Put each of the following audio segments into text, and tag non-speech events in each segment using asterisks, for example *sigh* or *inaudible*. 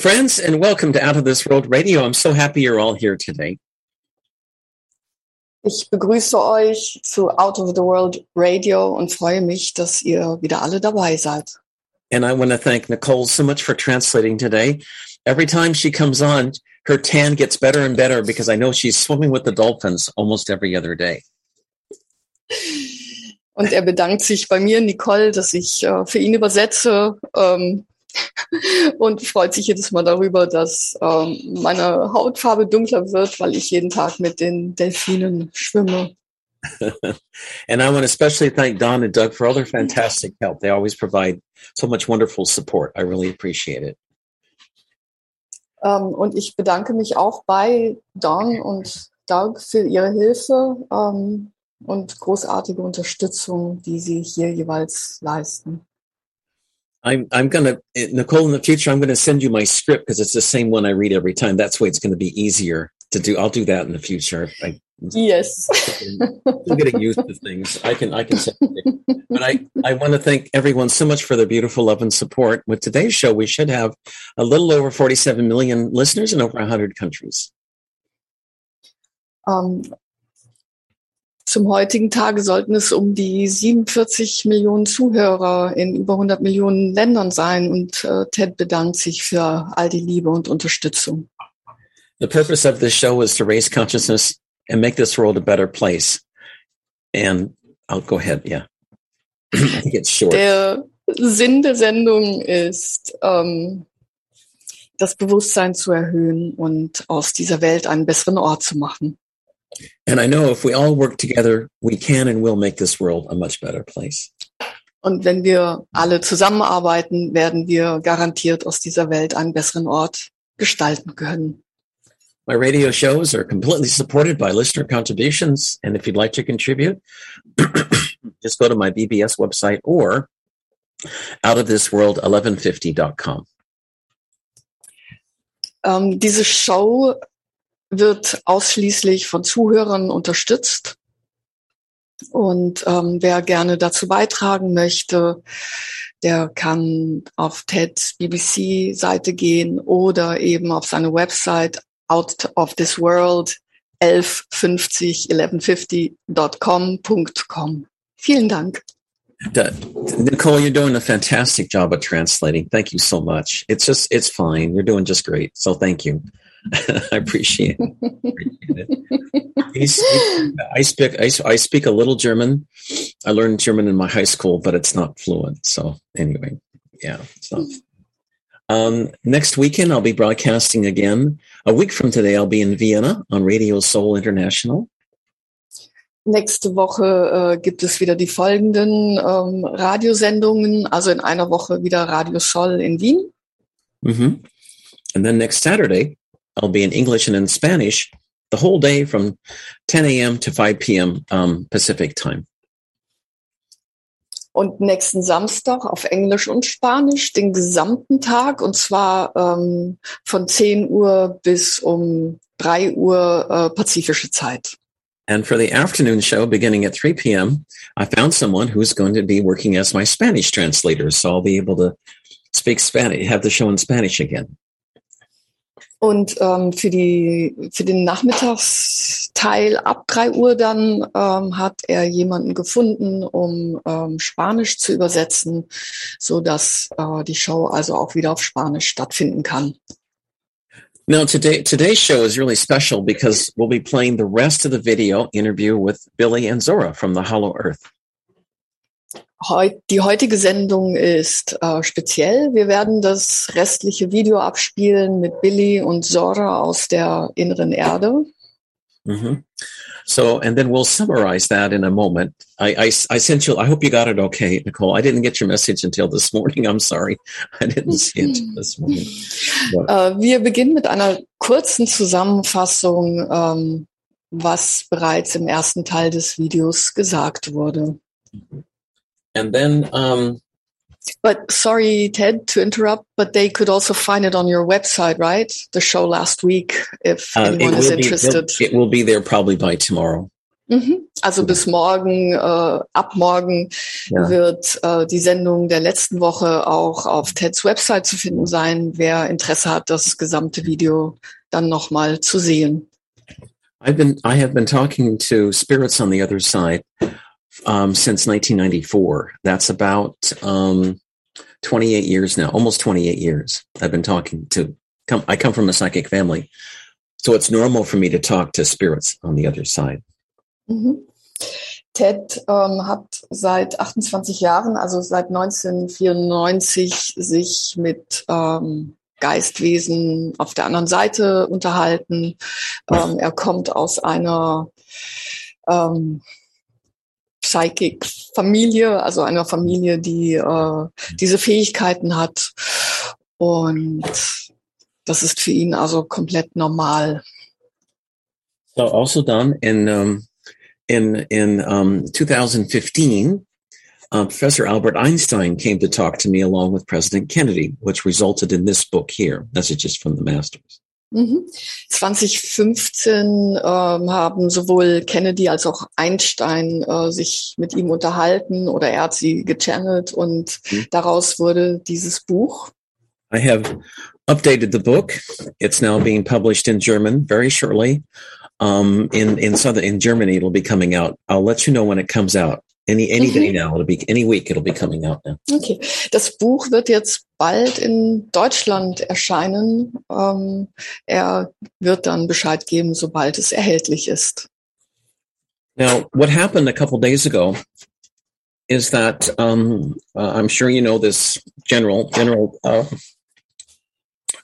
friends, and welcome to Out of This World Radio. I'm so happy you're all here today. Ich begrüße euch zu Out of the World Radio und freue mich, dass ihr wieder alle dabei seid. And I want to thank Nicole so much for translating today. Every time she comes on, her tan gets better and better because I know she's swimming with the dolphins almost every other day. Und er bedankt sich bei mir, Nicole, dass ich äh, für ihn übersetze ähm, und freut sich jedes Mal darüber, dass ähm, meine Hautfarbe dunkler wird, weil ich jeden Tag mit den Delfinen schwimme. *laughs* and I want to especially thank Don and Doug for all their fantastic help. They always provide so much wonderful support. I really appreciate it. Ähm, und ich bedanke mich auch bei Don und Doug für ihre Hilfe ähm, und großartige Unterstützung, die sie hier jeweils leisten. I'm I'm gonna eh, Nicole in the future. I'm gonna send you my script because it's the same one I read every time. That's why it's going to be easier to do. I'll do that in the future. I, Yes. I'm getting used to things. I can I can say, but I I want to thank everyone so much for their beautiful love and support. With today's show, we should have a little over 47 million listeners in over 100 countries. Ähm, zum heutigen Tage sollten es um die 47 Millionen Zuhörer in über 100 Millionen Ländern sein und äh, Ted bedankt sich für all die Liebe und Unterstützung. The purpose of this show is to raise consciousness and make this world a better place. And I'll go ahead. Yeah, I think it's short. Der Sinn der Sendung ist, ähm, das Bewusstsein zu erhöhen und aus dieser Welt einen besseren Ort zu machen. And I know if we all work together, we can and will make this world a much better place. Und wenn wir alle zusammenarbeiten, werden wir garantiert aus dieser Welt einen besseren Ort gestalten können. My radio shows are completely supported by listener contributions. And if you'd like to contribute, *clears throat* just go to my BBS website or outofthisworld1150.com. Ähm, diese Show wird ausschließlich von Zuhörern unterstützt. Und ähm, wer gerne dazu beitragen möchte, der kann auf TEDs BBC-Seite gehen oder eben auf seine Website out of this world 1150 1150.com.com. Vielen Dank. Nicole, you're doing a fantastic job of translating. Thank you so much. It's just, it's fine. You're doing just great. So thank you. *laughs* I appreciate it. Appreciate it. He's, I speak, I, I speak a little German. I learned German in my high school, but it's not fluent. So anyway, yeah, it's not. Um, next weekend, I'll be broadcasting again. A week from today, I'll be in Vienna on Radio Soul International. Nächste Woche äh, gibt es wieder die folgenden ähm, Radiosendungen, also in einer Woche wieder Radio Sol in Wien. hmm And then next Saturday, I'll be in English and in Spanish the whole day from 10 a.m. to 5 p.m. Um, Pacific time. Und nächsten Samstag auf Englisch und Spanisch den gesamten Tag und zwar ähm, von 10 Uhr bis um 3 Uhr äh, pazifische Zeit. And for the afternoon show beginning at 3 p.m., I found someone who's going to be working as my Spanish translator. So I'll be able to speak Spanish, have the show in Spanish again. Und ähm, für, die, für den Nachmittagsteil ab 3 Uhr dann ähm, hat er jemanden gefunden, um ähm, Spanisch zu übersetzen, so äh, die Show also auch wieder auf Spanisch stattfinden kann. Now, today, today's show is really special because we'll be playing the rest of the video interview with Billy and Zora from the Hollow Earth. Die heutige Sendung ist äh, speziell. Wir werden das restliche Video abspielen mit Billy und Zora aus der inneren Erde. hmm So, and then we'll summarize that in a moment. I, I, I sent you, I hope you got it okay, Nicole. I didn't get your message until this morning. I'm sorry. I didn't see it this morning. Äh, wir beginnen mit einer kurzen Zusammenfassung, ähm, was bereits im ersten Teil des Videos gesagt wurde. And then, um, But sorry, Ted, to interrupt, but they could also find it on your website, right? The show last week, if Uh, anyone is will be, interested. it will be there probably by tomorrow. Mhm. Also bis morgen, äh, ab morgen Ja. wird äh, die Sendung der letzten Woche auch auf Teds Website zu finden sein. Wer Interesse hat, das gesamte Video dann nochmal zu sehen. I've been I have been talking to spirits on the other side um, since 1994. That's about um, 28 years now, almost 28 years. I've been talking to. Come, I come from a psychic family, so it's normal for me to talk to spirits on the other side. Mhm. Ted ähm, hat seit 28 Jahren, also seit 1994, sich mit ähm, Geistwesen auf der anderen Seite unterhalten. Ähm, er kommt aus einer ähm, Psychic-Familie, also einer Familie, die äh, diese Fähigkeiten hat. Und das ist für ihn also komplett normal. So also done in um, in in um, 2015, uh, Professor Albert Einstein came to talk to me along with President Kennedy, which resulted in this book here, Messages from the Masters. Mhm. 2015 ähm, haben sowohl Kennedy als auch Einstein äh, sich mit ihm unterhalten oder er hat sie gechannelt und Mhm. daraus wurde dieses Buch. I have updated the book. It's now being published in German very shortly. Um, in in southern in Germany, it'll be coming out. I'll let you know when it comes out. Any any day Mhm. now. It'll be any week. It'll be coming out now. Okay, das Buch wird jetzt bald in Deutschland erscheinen. Ähm, er wird dann Bescheid geben, sobald es erhältlich ist. Now, what happened a couple days ago is that um, uh, I'm sure you know this general General uh,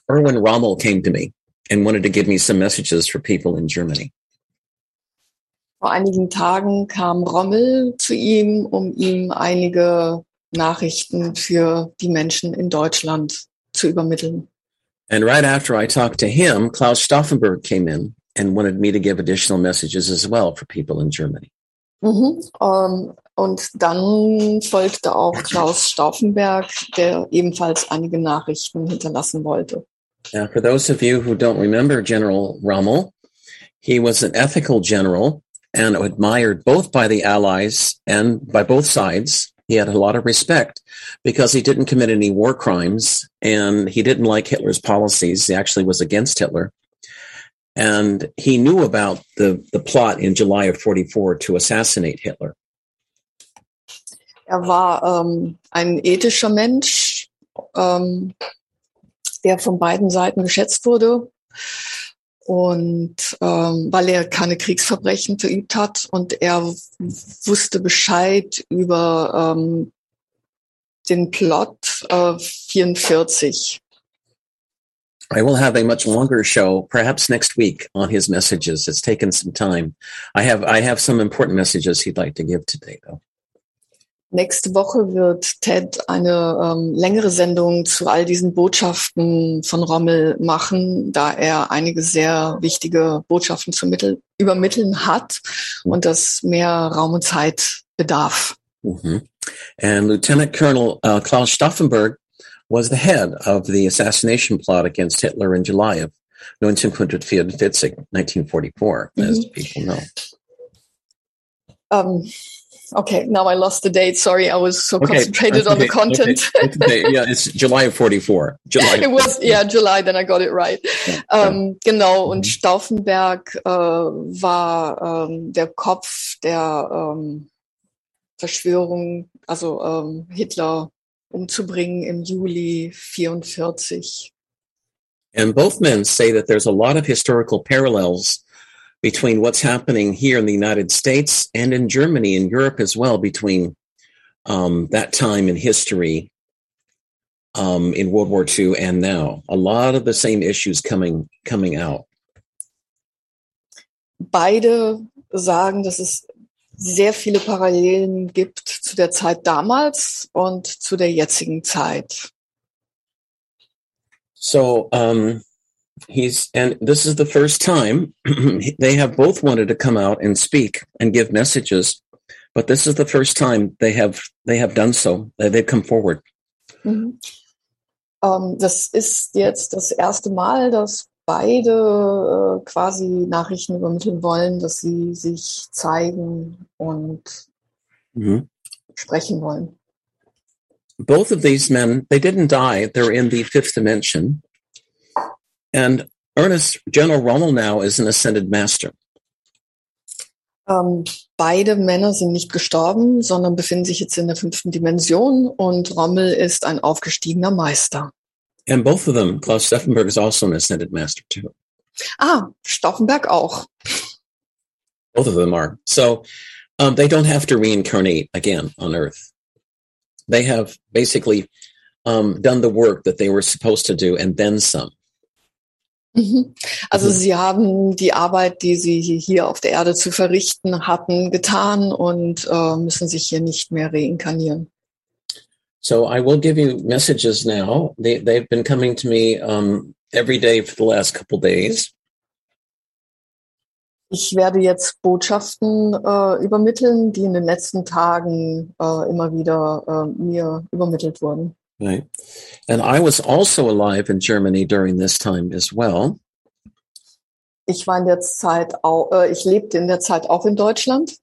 Erwin Rommel came to me and wanted to give me some messages for people in Germany. Vor einigen Tagen kam Rommel zu ihm, um ihm einige Nachrichten für die Menschen in Deutschland zu übermitteln. And right after I talked to him, Klaus Stauffenberg came in and wanted me to give additional messages as well for people in Germany. Mhm. Ähm, und dann folgte auch Klaus Stauffenberg, der ebenfalls einige Nachrichten hinterlassen wollte. Now, for those of you who don't remember General Rommel, he was an ethical general and admired both by the Allies and by both sides. He had a lot of respect because he didn't commit any war crimes and he didn't like Hitler's policies. He actually was against Hitler. And he knew about the, the plot in July of 44 to assassinate Hitler. Er war ähm, ein ethischer Mensch, ähm, der von beiden Seiten geschätzt wurde. Und ähm, weil er keine Kriegsverbrechen verübt hat und er wusste Bescheid über ähm, den Plot äh, 44. I will have a much longer show, perhaps next week, on his messages. It's taken some time. I have I have some important messages he'd like to give today, though. Nächste Woche wird Ted eine ähm, längere Sendung zu all diesen Botschaften von Rommel machen, da er einige sehr wichtige Botschaften zu mittel übermitteln hat und das mehr Raum und Zeit bedarf. hmm And Lieutenant Colonel uh, Klaus Stauffenberg was the head of the assassination plot against Hitler in July of 1944, 1944, as Mhm. people know. Um, okay, now I lost the date. Sorry, I was so Okay, concentrated on the okay, content. okay, yeah, it's July of 44. July. *laughs* it was yeah July, then I got it right. Yeah. Ähm, genau, und Mhm. Stauffenberg äh, war ähm, der Kopf der ähm, Verschwörung, also ähm, Hitler umzubringen im Juli 44. And both men say that there's a lot of historical parallels between what's happening here in the United States and in Germany and Europe as well, between um, that time in history um, in World War II and now. A lot of the same issues coming coming out. Beide sagen, dass es sehr viele Parallelen gibt zu der Zeit damals und zu der jetzigen Zeit. So um, he's, and this is the first time *clears throat* they have both wanted to come out and speak and give messages, but this is the first time they have they have done so. They- They've come forward. Mhm. Ähm, das ist jetzt das erste Mal, dass beide äh, quasi Nachrichten übermitteln wollen, dass sie sich zeigen und Mhm. sprechen wollen. both of these men, they didn't die. They're in the fifth dimension. And Ernest, General Rommel now is an ascended master. Ähm, beide Männer sind nicht gestorben, sondern befinden sich jetzt in der fünften Dimension und Rommel ist ein aufgestiegener Meister. And both of them, Klaus Stauffenberg is also an ascended master too. Ah, Stauffenberg auch. Both of them are. So um, they don't have to reincarnate again on Earth. They have basically um, done the work that they were supposed to do and then some. Mhm. Also Mhm. sie haben die Arbeit, die sie hier auf der Erde zu verrichten hatten, getan und äh, müssen sich hier nicht mehr reinkarnieren. So I will give you messages now. They, they've been coming to me um, every day for the last couple days. Ich werde jetzt Botschaften äh, übermitteln, die in den letzten Tagen äh, immer wieder äh, mir übermittelt wurden. Right. And I was also alive in Germany during this time as well. Ich war in der Zeit auch, äh, ich lebte in der Zeit auch in Deutschland.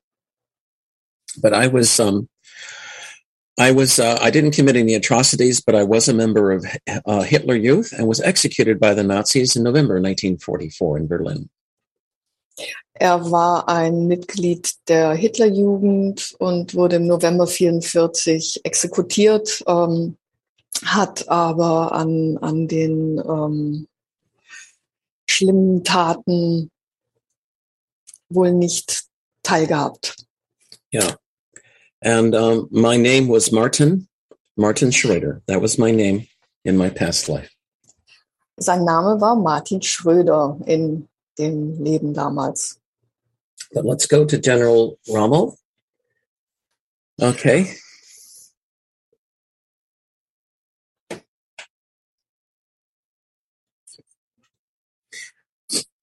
But I was, um, I was, uh, I didn't commit any atrocities, but I was a member of uh, Hitler Youth and was executed by the Nazis in November 1944 in Berlin. Er war ein Mitglied der Hitlerjugend und wurde im November 44 exekutiert, ähm, hat aber an, an den ähm, schlimmen Taten wohl nicht teilgehabt. Yeah. And um, my name was Martin, Martin Schroeder. That was my name in my past life. Sein Name war Martin Schröder in dem Leben damals. But let's go to General Rommel. Okay.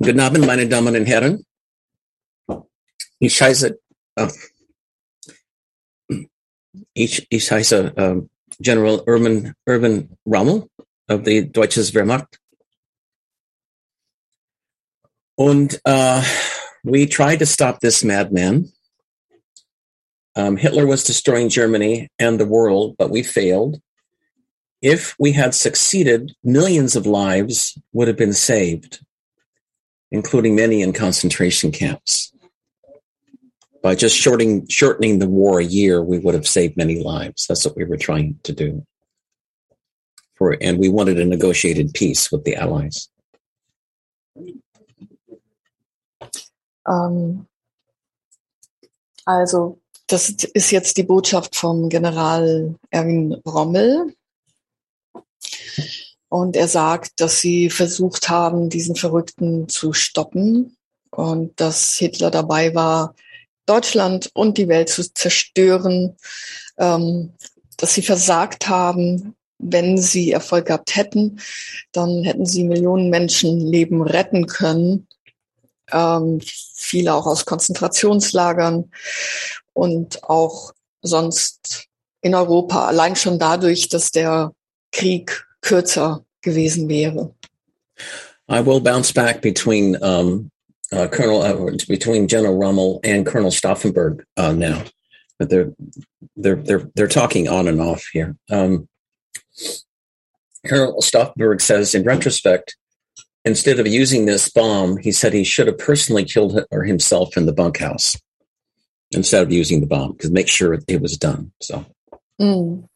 Guten Abend, meine Damen und Herren. Ich heiße, äh, ich, ich heiße äh, General Urban, Urban Rommel of the Deutsches Wehrmacht. Und uh, we tried to stop this madman. Um, Hitler was destroying Germany and the world, but we failed. If we had succeeded, millions of lives would have been saved, including many in concentration camps. By just shorting, shortening the war a year, we would have saved many lives. That's what we were trying to do. For, and we wanted a negotiated peace with the Allies. Ähm, also, das ist jetzt die Botschaft vom General Erwin Rommel. Und er sagt, dass sie versucht haben, diesen Verrückten zu stoppen und dass Hitler dabei war, Deutschland und die Welt zu zerstören, ähm, dass sie versagt haben. Wenn sie Erfolg gehabt hätten, dann hätten sie Millionen Menschenleben retten können ähm, viele auch aus Konzentrationslagern und auch sonst in Europa, allein schon dadurch, dass der Krieg kürzer gewesen wäre. I will bounce back between um, uh, Colonel uh, between General Rommel and Colonel Stauffenberg uh, now, but they're they're they're they're talking on and off here. Um, Colonel Stauffenberg says, in retrospect, instead of using this bomb, he said he should have personally killed Hitler himself in the bunkhouse instead of using the bomb because make sure it was done. So Mm.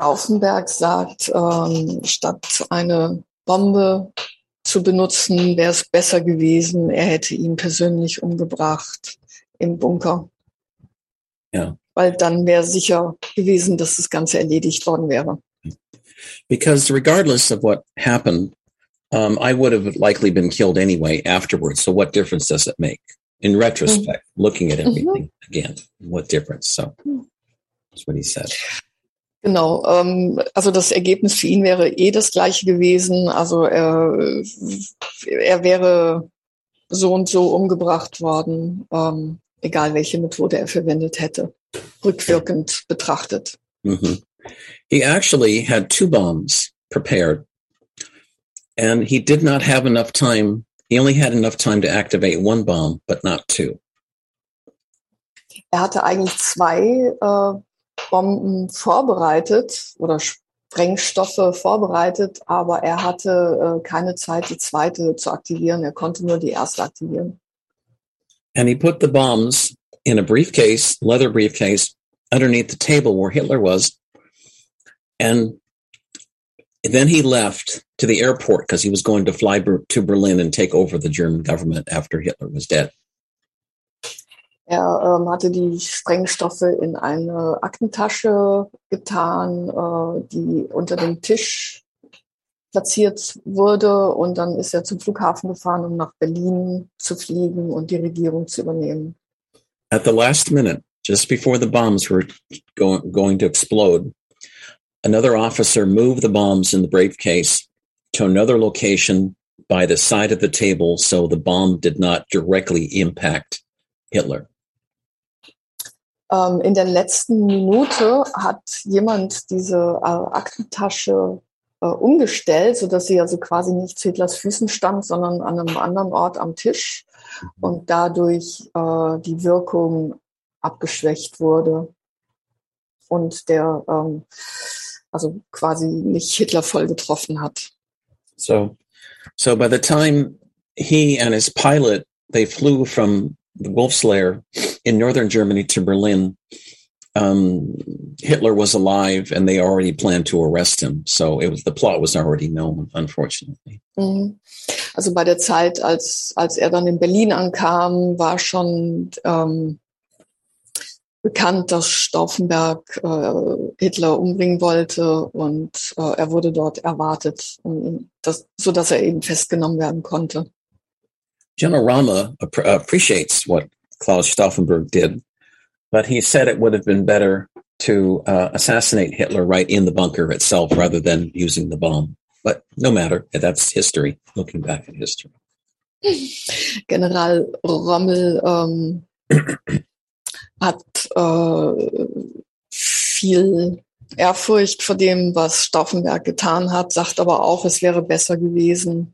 Stauffenberg sagt, ähm, statt eine Bombe zu benutzen, wäre es besser gewesen, er hätte ihn persönlich umgebracht im Bunker. Ja. Weil dann wäre sicher gewesen, dass das Ganze erledigt worden wäre. because regardless of what happened, um, I would have likely been killed anyway afterwards. So what difference does it make in retrospect, looking at everything again? What difference? So that's what he said. Genau, ähm, also das Ergebnis für ihn wäre eh das gleiche gewesen. Also er, er wäre so und so umgebracht worden, ähm, egal welche Methode er verwendet hätte, rückwirkend betrachtet. hmm He actually had two bombs prepared, and he did not have enough time. He only had enough time to activate one bomb, but not two. Er hatte eigentlich zwei äh, Bomben vorbereitet oder Sprengstoffe vorbereitet, aber er hatte äh, keine Zeit, die zweite zu aktivieren. Er konnte nur die erste aktivieren. And he put the bombs in a briefcase, leather briefcase, underneath the table where Hitler was. And then he left to the airport because he was going to fly to Berlin and take over the German government after Hitler was dead. Er ähm, hatte die Sprengstoffe in eine Aktentasche getan, äh, die unter dem Tisch platziert wurde. Und dann ist er zum Flughafen gefahren, um nach Berlin zu fliegen und die Regierung zu übernehmen. At the last minute, just before the bombs were go- going to explode, another officer moved the bombs in the briefcase to another location by the side of the table so the bomb did not directly impact Hitler. Ähm, in der letzten Minute hat jemand diese äh, Aktentasche äh, umgestellt, sodass sie also quasi nicht zu Hitlers Füßen stand, sondern an einem anderen Ort am Tisch und dadurch äh, die Wirkung abgeschwächt wurde und der ähm, also quasi nicht Hitler voll getroffen hat. So, so by the time he and his pilot they flew from the Wolf's Lair in northern Germany to Berlin, um, Hitler was alive, and they already planned to arrest him. So it was the plot was already known, unfortunately. Mhm. Also bei der Zeit, als, als er dann in Berlin ankam, war schon ähm, bekannt, dass Stauffenberg äh, Hitler umbringen wollte und äh, er wurde dort erwartet, um dass er eben festgenommen werden konnte. General Rommel appreciates what Klaus Stauffenberg did, but he said it would have been better to uh, assassinate Hitler right in the bunker itself rather than using the bomb. But no matter, that's history. Looking back at history. *laughs* General Rommel ähm, *clears throat* hat äh, viel Ehrfurcht vor dem, was Stauffenberg getan hat, sagt aber auch, es wäre besser gewesen,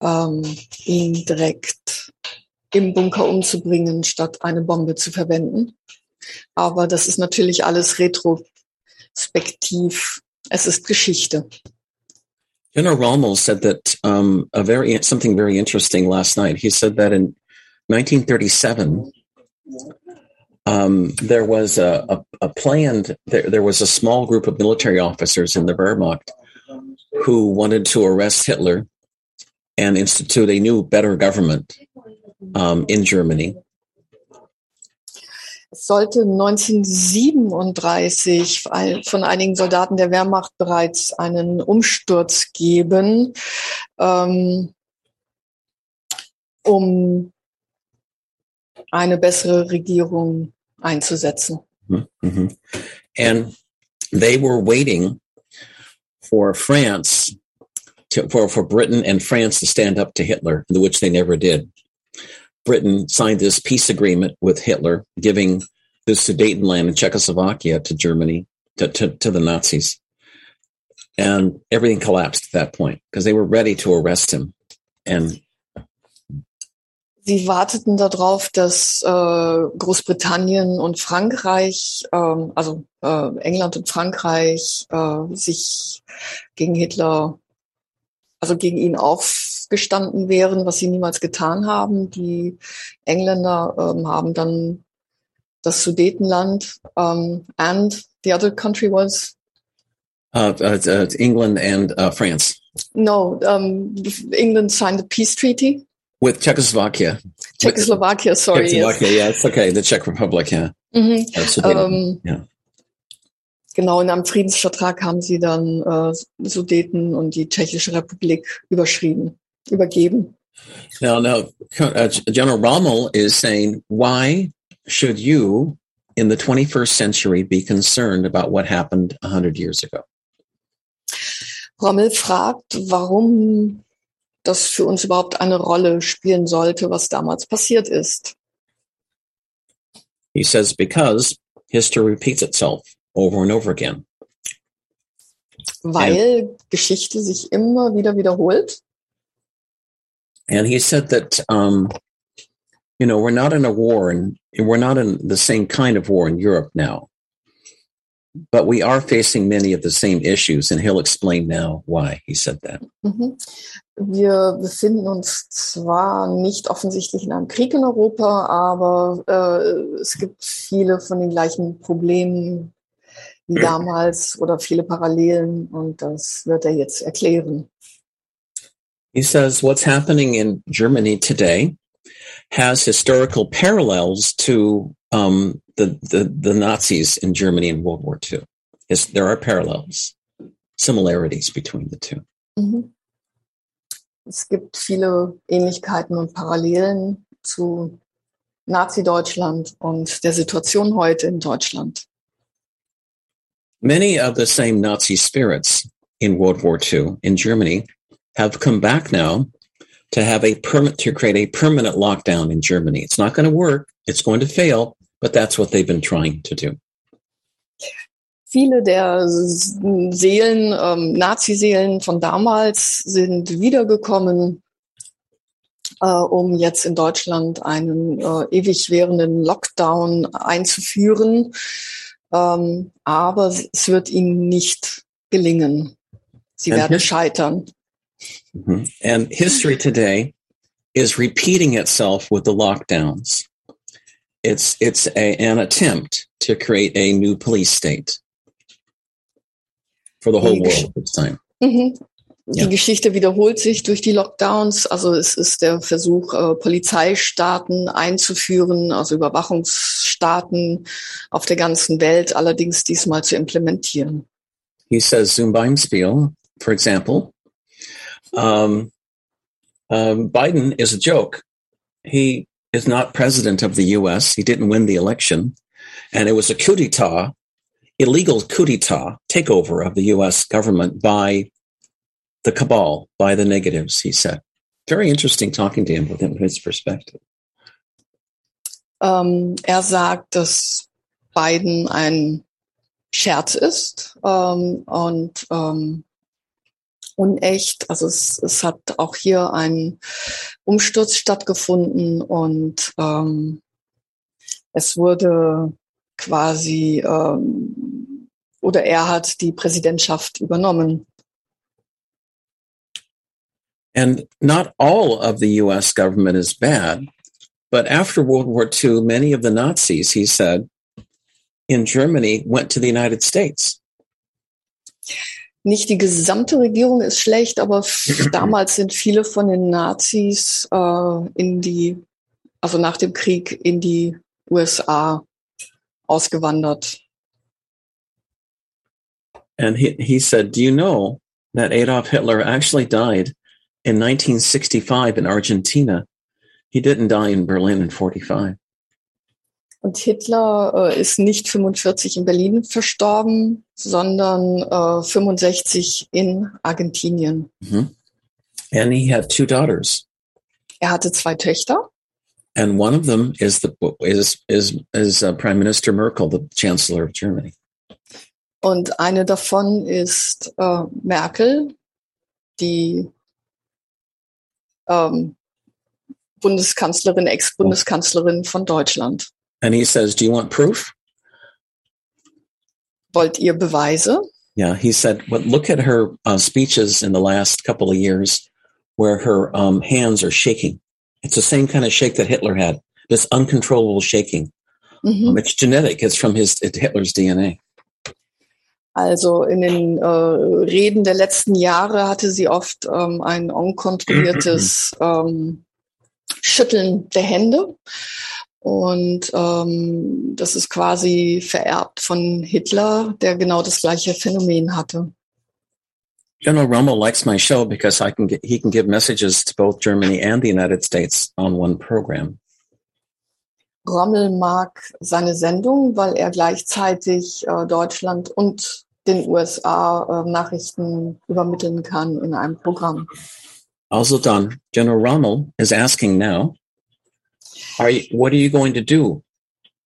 ähm, ihn direkt im Bunker umzubringen, statt eine Bombe zu verwenden. Aber das ist natürlich alles retrospektiv. Es ist Geschichte. General Rommel said that um, a very something very interesting last night. He said that in 1937, um, there was a, a, a planned there, there was a small group of military officers in the Wehrmacht who wanted to arrest Hitler and institute a new, better government um, in Germany. Es sollte 1937 von einigen Soldaten der Wehrmacht bereits einen Umsturz geben, ähm, um eine bessere Regierung einzusetzen. Mhm. And they were waiting for France, to, for, for Britain and France to stand up to Hitler, which they never did. Britain signed this peace agreement with Hitler, giving the Sudetenland and Czechoslovakia to Germany, to, to, to the Nazis. And everything collapsed at that point because they were ready to arrest him. And Sie warteten darauf, dass äh, Großbritannien und Frankreich, ähm, also äh, England und Frankreich, äh, sich gegen Hitler, also gegen ihn aufgestanden wären, was sie niemals getan haben. Die Engländer ähm, haben dann das Sudetenland ähm, and the other country was uh, uh, England and uh, France no um, England signed the peace treaty. With Czechoslovakia. Czechoslovakia, sorry. Czechoslovakia, yes. yeah, it's okay. The Czech Republic, yeah. Mhm. Sudeten. Ähm. Genau, in einem Friedensvertrag haben sie dann äh, Sudeten und die Tschechische Republik überschrieben, übergeben. Now, now, uh, General Rommel is saying, why should you in the 21st century be concerned about what happened 100 years ago? Rommel fragt, warum das für uns überhaupt eine Rolle spielen sollte, was damals passiert ist. He says, because history repeats itself over and over again. weil Geschichte sich immer wieder wiederholt. And he said that, um, you know, we're not in a war and we're not in the same kind of war in Europe now, but we are facing many of the same issues. And he'll explain now why he said that. Mhm. Wir befinden uns zwar nicht offensichtlich in einem Krieg in Europa, aber äh, es gibt viele von den gleichen Problemen wie damals oder viele Parallelen und das wird er jetzt erklären. He says what's happening in Germany today has historical parallels to um, the, the, the Nazis in Germany in World War II. Yes, there are parallels, similarities between the two. Mhm. Es gibt viele Ähnlichkeiten und Parallelen zu Nazi-Deutschland und der Situation heute in Deutschland. Many of the same Nazi spirits in World War II in Germany have come back now to have a permit to create a permanent lockdown in Germany. It's not going to work. It's going to fail, but that's what they've been trying to do. Viele der Seelen, ähm, Nazi-Seelen von damals sind wiedergekommen, äh, um jetzt in Deutschland einen äh, ewig währenden Lockdown einzuführen. Ähm, aber es wird ihnen nicht gelingen. Sie And werden scheitern. Mhm. And history today is repeating itself with the lockdowns. It's it's a, an attempt to create a new police state for the whole world this time. Mhm. Die Ja. Geschichte wiederholt sich durch die Lockdowns. Also es ist der Versuch, äh, Polizeistaaten einzuführen, also Überwachungsstaaten auf der ganzen Welt, allerdings diesmal zu implementieren. He says Zumbeimspiel, for example, um, um, Biden is a joke. He is not president of the U.S. He didn't win the election, and it was a coup d'état, illegal coup d'état takeover of the U.S. government by the cabal, by the negatives. He said, very interesting talking to him with his perspective. Ähm, er sagt, dass Biden ein Scherz ist ähm, und ähm, unecht. Also es, es hat auch hier ein Umsturz stattgefunden und ähm, es wurde quasi ähm, oder er hat die Präsidentschaft übernommen. And not all of the US government is bad, but after World War II, many of the Nazis, he said, in Germany went to the United States. Nicht die gesamte Regierung ist schlecht, aber *laughs* damals sind viele von den Nazis äh, in die, also nach dem Krieg in die USA ausgewandert. And he, he said, Do you know that Adolf Hitler actually died in 1965 in Argentina? He didn't die in Berlin in 45. Und Hitler äh, ist nicht 45 in Berlin verstorben, sondern äh, 65 in Argentinien. Mhm. And he had two daughters. Er hatte zwei Töchter And one of them is the is is is uh, Prime Minister Merkel, the Chancellor of Germany. und eine davon ist äh, Merkel, die ähm, Bundeskanzlerin, Ex-Bundeskanzlerin von Deutschland. And he says, "Do you want proof?" Wollt ihr Beweise? Yeah, he said, "Well, look at her uh, speeches in the last couple of years, where her um, hands are shaking. It's the same kind of shake that Hitler had. This uncontrollable shaking. Mhm. Um, it's genetic. It's from his it's Hitler's DNA." Also in den äh, Reden der letzten Jahre hatte sie oft ähm, ein unkontrolliertes *clears throat* ähm, Schütteln der Hände. Und ähm, das ist quasi vererbt von Hitler, der genau das gleiche Phänomen hatte. General Rommel likes my show because I can get, he can give messages to both Germany and the United States on one program. Rommel mag seine Sendung, weil er gleichzeitig äh, Deutschland und den USA äh, Nachrichten übermitteln kann in einem Programm. Also done. General Rommel is asking now, are you, what are you going to do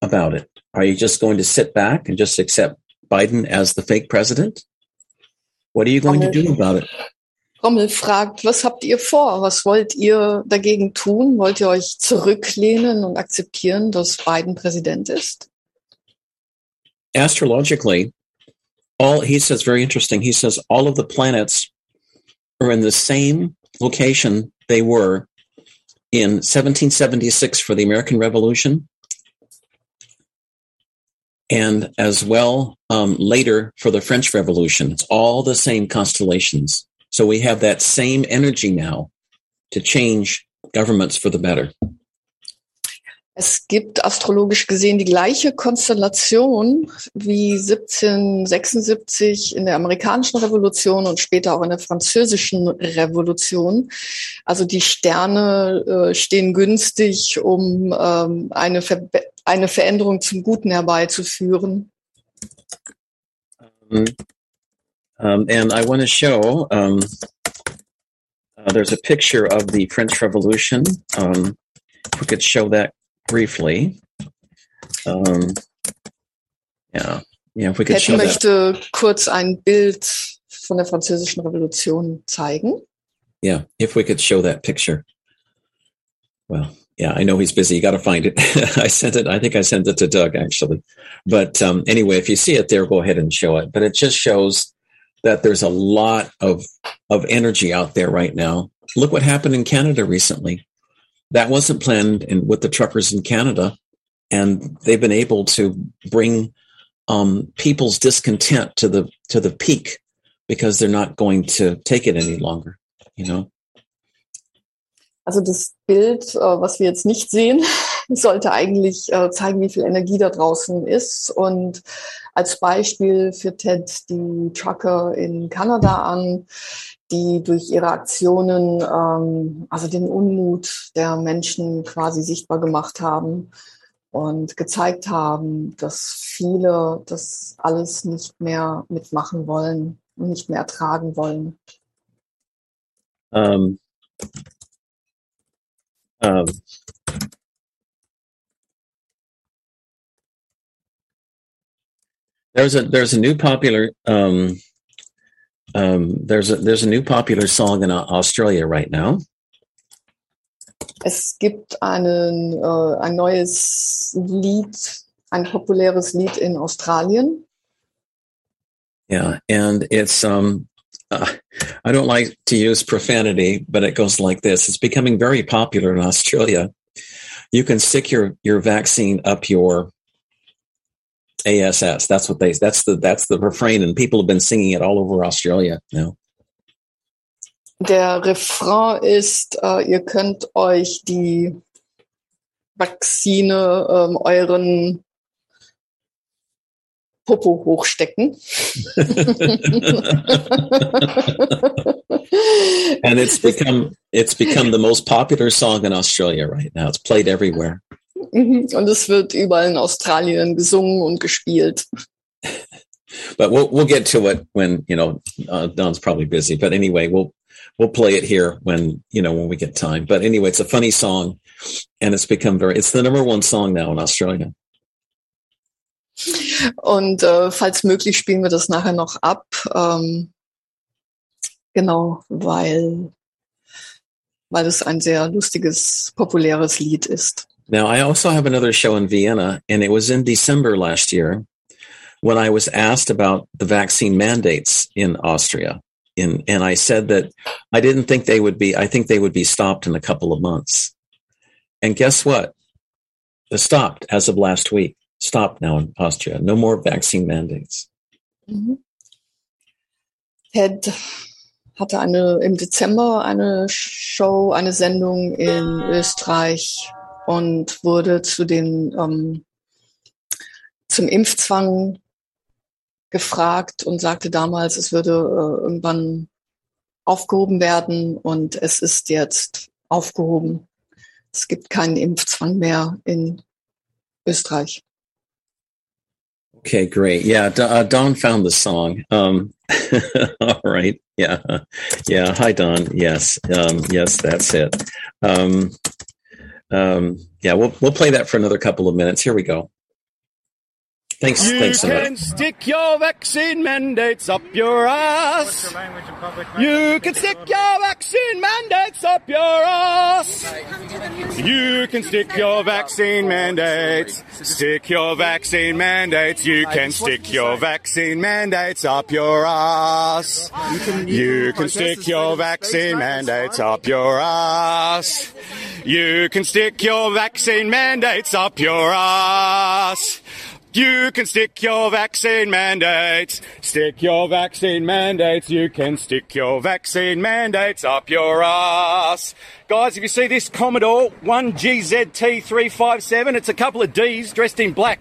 about it? Are you just going to sit back and just accept Biden as the fake president? What are you going to do about it? Rommel fragt, was habt ihr vor? Was wollt ihr dagegen tun? Wollt ihr euch zurücklehnen und akzeptieren, dass Biden Präsident ist? Astrologically, all he says very interesting. He says all of the planets are in the same location they were in 1776 for the American Revolution, and as well um, later for the French Revolution. It's all the same constellations. So we have that same energy now to change governments for the better. Es gibt astrologisch gesehen die gleiche Konstellation wie 1776 in der amerikanischen Revolution und später auch in der französischen Revolution. Also die Sterne äh, stehen günstig, um ähm, eine, Ver eine Veränderung zum Guten herbeizuführen. Um, um, and I want to show um, uh, there's a picture of the French Revolution. Um, we could show that briefly. Um, yeah, yeah, if we could Ted show that. möchte kurz ein Bild von der französischen Revolution zeigen. Yeah, if we could show that picture. Well, yeah, I know he's busy. You got to find it. *laughs* I sent it. I think I sent it to Doug actually. But um, anyway, if you see it there, go ahead and show it. But it just shows that there's a lot of of energy out there right now. Look what happened in Canada recently. That wasn't planned in, with the truckers in Canada, and they've been able to bring um, people's discontent to the to the peak because they're not going to take it any longer. You know. Also das Bild, äh, was wir jetzt nicht sehen, *laughs* sollte eigentlich äh, zeigen, wie viel Energie da draußen ist. Und als Beispiel führt Ted die Trucker in Kanada an, die durch ihre Aktionen ähm, also den Unmut der Menschen quasi sichtbar gemacht haben und gezeigt haben, dass viele das alles nicht mehr mitmachen wollen und nicht mehr ertragen wollen. Um, um, there's a there's a new popular um, um, there's a there's a new popular song in Australia right now. Es gibt einen, äh, ein neues Lied, ein populäres Lied in Australien. Yeah, and it's um, uh, I don't like to use profanity, but it goes like this: It's becoming very popular in Australia. You can stick your your vaccine up your ASS. That's what they. That's the that's the refrain, and people have been singing it all over Australia now. Der Refrain ist, äh, ihr könnt euch die Vakzine ähm, euren Popo hochstecken. *laughs* and it's become it's become the most popular song in Australia right now. It's played everywhere. Mhm. Und es wird überall in Australien gesungen und gespielt. But we'll we'll get to it when you know uh, Don's probably busy. But anyway, we'll we'll play it here when you know when we get time. But anyway, it's a funny song, and it's become very. It's the number one song now in Australia. Und äh, falls möglich spielen wir das nachher noch ab. Ähm, genau, weil, weil es ein sehr lustiges, populäres Lied ist. Now, I also have another show in Vienna, and it was in December last year when I was asked about the vaccine mandates in Austria. In, and I said that I didn't think they would be, I think they would be stopped in a couple of months. And guess what? They're stopped as of last week. Stopped now in Austria. No more vaccine mandates. Mhm. Ted hatte eine, im Dezember eine Show, eine Sendung in Österreich und wurde zu den, ähm, zum Impfzwang gefragt und sagte damals, es würde äh, irgendwann aufgehoben werden und es ist jetzt aufgehoben. Es gibt keinen Impfzwang mehr in Österreich. Okay, great. Yeah, uh, Don found the song. Um, *laughs* all right. Yeah. Yeah. Hi, Don. Yes. Um, yes, that's it. Um, um, yeah, we'll we'll play that for another couple of minutes. Here we go. Thanks, You thanks so can much. stick your vaccine mandates up your ass. You can stick your vaccine mandates up your ass. You can stick your vaccine mandates. Stick your vaccine mandates. You can stick your vaccine mandates up your ass. You can stick your vaccine mandates up your ass. You can stick your vaccine mandates up your ass. You can stick your vaccine mandates. Stick your vaccine mandates. You can stick your vaccine mandates up your ass. Guys, if you see this Commodore 1GZT357, it's a couple of Ds dressed in black.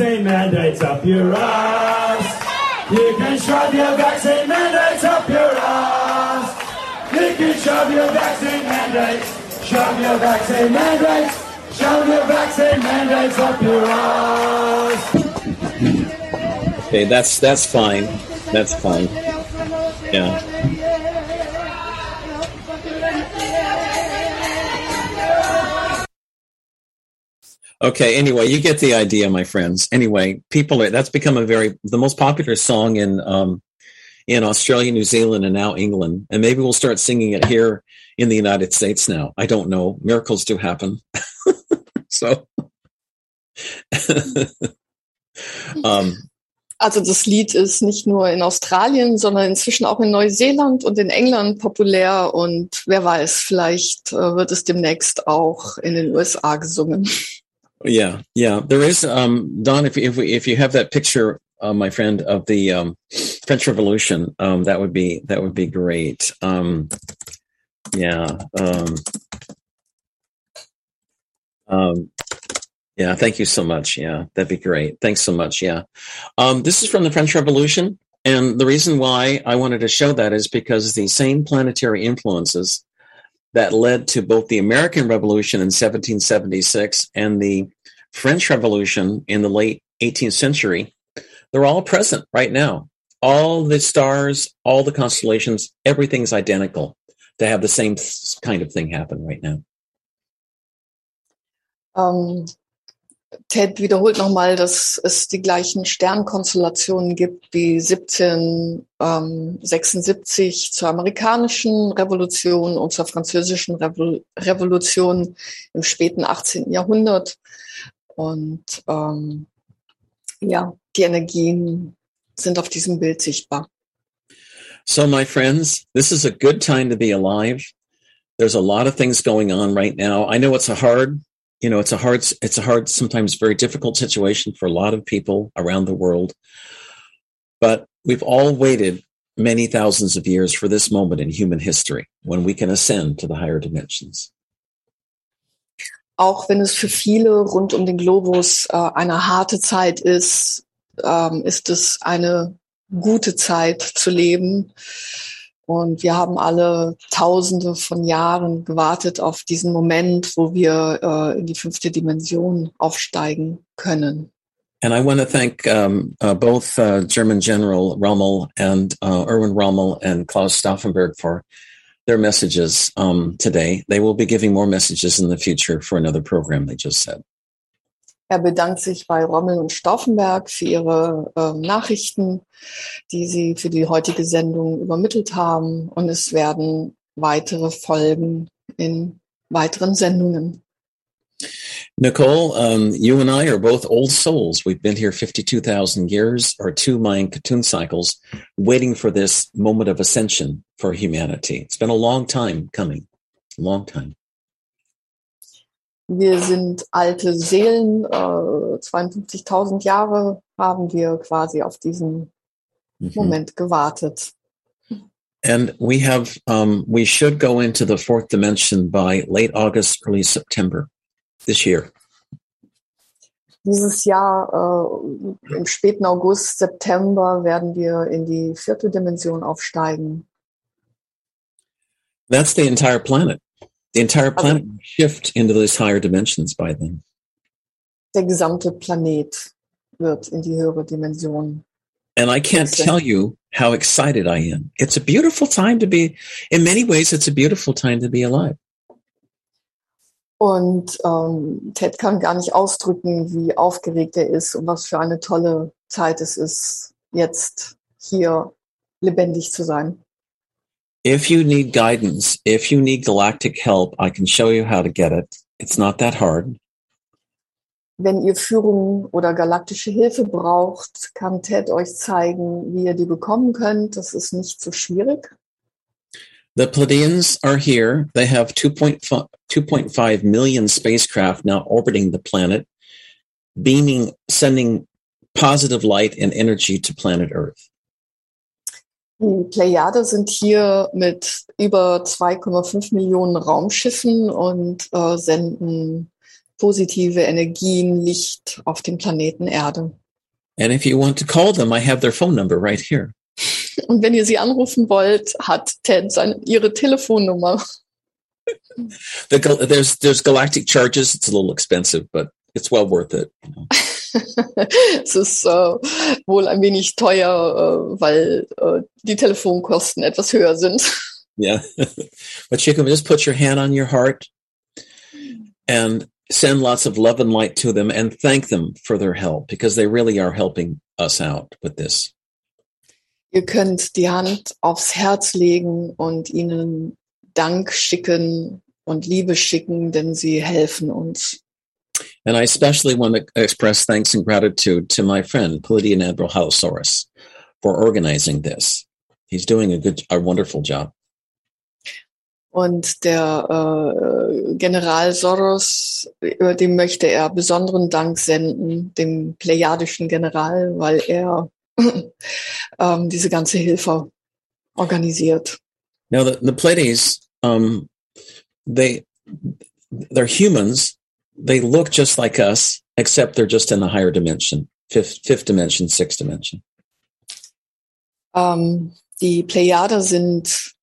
vaccine mandates up your ass. You can shove your vaccine mandates up your ass. You can shove your vaccine mandates. Shove your vaccine mandates. Shove your vaccine mandates up your ass. Okay, that's that's fine. That's fine. Yeah. Okay, anyway, you get the idea, my friends. Anyway, people are that's become a very the most popular song in um in Australia, New Zealand, and now England. And maybe we'll start singing it here in the United States now. I don't know. Miracles do happen. *laughs* so *laughs* um Also das Lied ist nicht nur in Australien, sondern inzwischen auch in Neuseeland und in England populär und wer weiß, vielleicht äh, wird es demnächst auch in den USA gesungen. Yeah, yeah. There is um Don. If if we, if you have that picture, uh, my friend, of the um, French Revolution, um, that would be that would be great. Um, yeah. Um, um, yeah. Thank you so much. Yeah, that'd be great. Thanks so much. Yeah. Um, this is from the French Revolution, and the reason why I wanted to show that is because the same planetary influences that led to both the American Revolution in 1776 and the French Revolution in the late 18th century, they're all present right now. All the stars, all the constellations, everything's identical to have the same kind of thing happen right now. Ähm, Ted wiederholt nochmal, dass es die gleichen Sternkonstellationen gibt wie 1776 zur amerikanischen Revolution und zur französischen Revo Revolution im späten 18. Jahrhundert. Und ähm, ja, die Energien sind auf diesem Bild sichtbar. So, my friends, this is a good time to be alive. There's a lot of things going on right now. I know it's a hard, you know, it's a hard, it's a hard, sometimes very difficult situation for a lot of people around the world. But we've all waited many thousands of years for this moment in human history when we can ascend to the higher dimensions. Auch wenn es für viele rund um den Globus äh, eine harte Zeit ist, ähm, ist es eine gute Zeit zu leben. Und wir haben alle Tausende von Jahren gewartet auf diesen Moment, wo wir äh, in die fünfte Dimension aufsteigen können. And I want to thank um, uh, both uh, German General Rommel and uh, Erwin Rommel and Klaus Stauffenberg for their messages um, today. They will be giving more messages in the future for another program they just said. Er bedankt sich bei Rommel und Stauffenberg für ihre äh, Nachrichten, die sie für die heutige Sendung übermittelt haben. Und es werden weitere Folgen in weiteren Sendungen. Nicole, um, you and I are both old souls. We've been here 52,000 years or two Mayan Katun cycles, waiting for this moment of ascension for humanity. It's been a long time coming, long time. Wir sind alte Seelen, äh, 52.000 Jahre haben wir quasi auf diesen Mhm. Moment gewartet. And we have, um, we should go into the fourth dimension by late August, early September this year. Dieses Jahr, äh, im späten August, September, werden wir in die vierte Dimension aufsteigen. That's the entire planet. The entire planet will shift into those higher dimensions by then. Der gesamte Planet wird in die höhere Dimension. And I can't tell you how excited I am. It's a beautiful time to be, in many ways, it's a beautiful time to be alive. Und ähm, Ted kann gar nicht ausdrücken, wie aufgeregt er ist und was für eine tolle Zeit es ist, jetzt hier lebendig zu sein. If you need guidance, if you need galactic help, I can show you how to get it. It's not that hard. Wenn ihr Führung oder galaktische Hilfe braucht, kann Ted euch zeigen, wie ihr die bekommen könnt. Das ist nicht so schwierig. The Pleiadians are here. They have 2.5, 2.5 million spacecraft now orbiting the planet, beaming, sending positive light and energy to planet Earth. Die Plejade sind hier mit über 2,5 Millionen Raumschiffen und äh, senden positive Energien, Licht auf den Planeten Erde. And if you want to call them, I have their phone number right here. Und wenn ihr sie anrufen wollt, hat Ted seine, ihre Telefonnummer. The, there's there's galactic charges. It's a little expensive, but it's well worth it. you know. *laughs* *laughs* es ist äh, wohl ein wenig teuer, äh, weil äh, die Telefonkosten etwas höher sind. *laughs* Yeah, but you can just put your hand on your heart and send lots of love and light to them, and thank them for their help because they really are helping us out with this. Ihr könnt die Hand aufs Herz legen und ihnen Dank schicken und Liebe schicken, denn sie helfen uns. And I especially want to express thanks and gratitude to my friend Pleiadian Admiral Halosaurus for organizing this. He's doing a good, a wonderful job. Und der äh, General Soros, über dem möchte er besonderen Dank senden, dem plejadischen General, weil er *laughs* ähm, diese ganze Hilfe organisiert. Now the, the Pleiades, um, they they're humans. They look just like us, except they're just in a higher dimension, fifth fifth dimension, sixth dimension. Ähm, die Plejade sind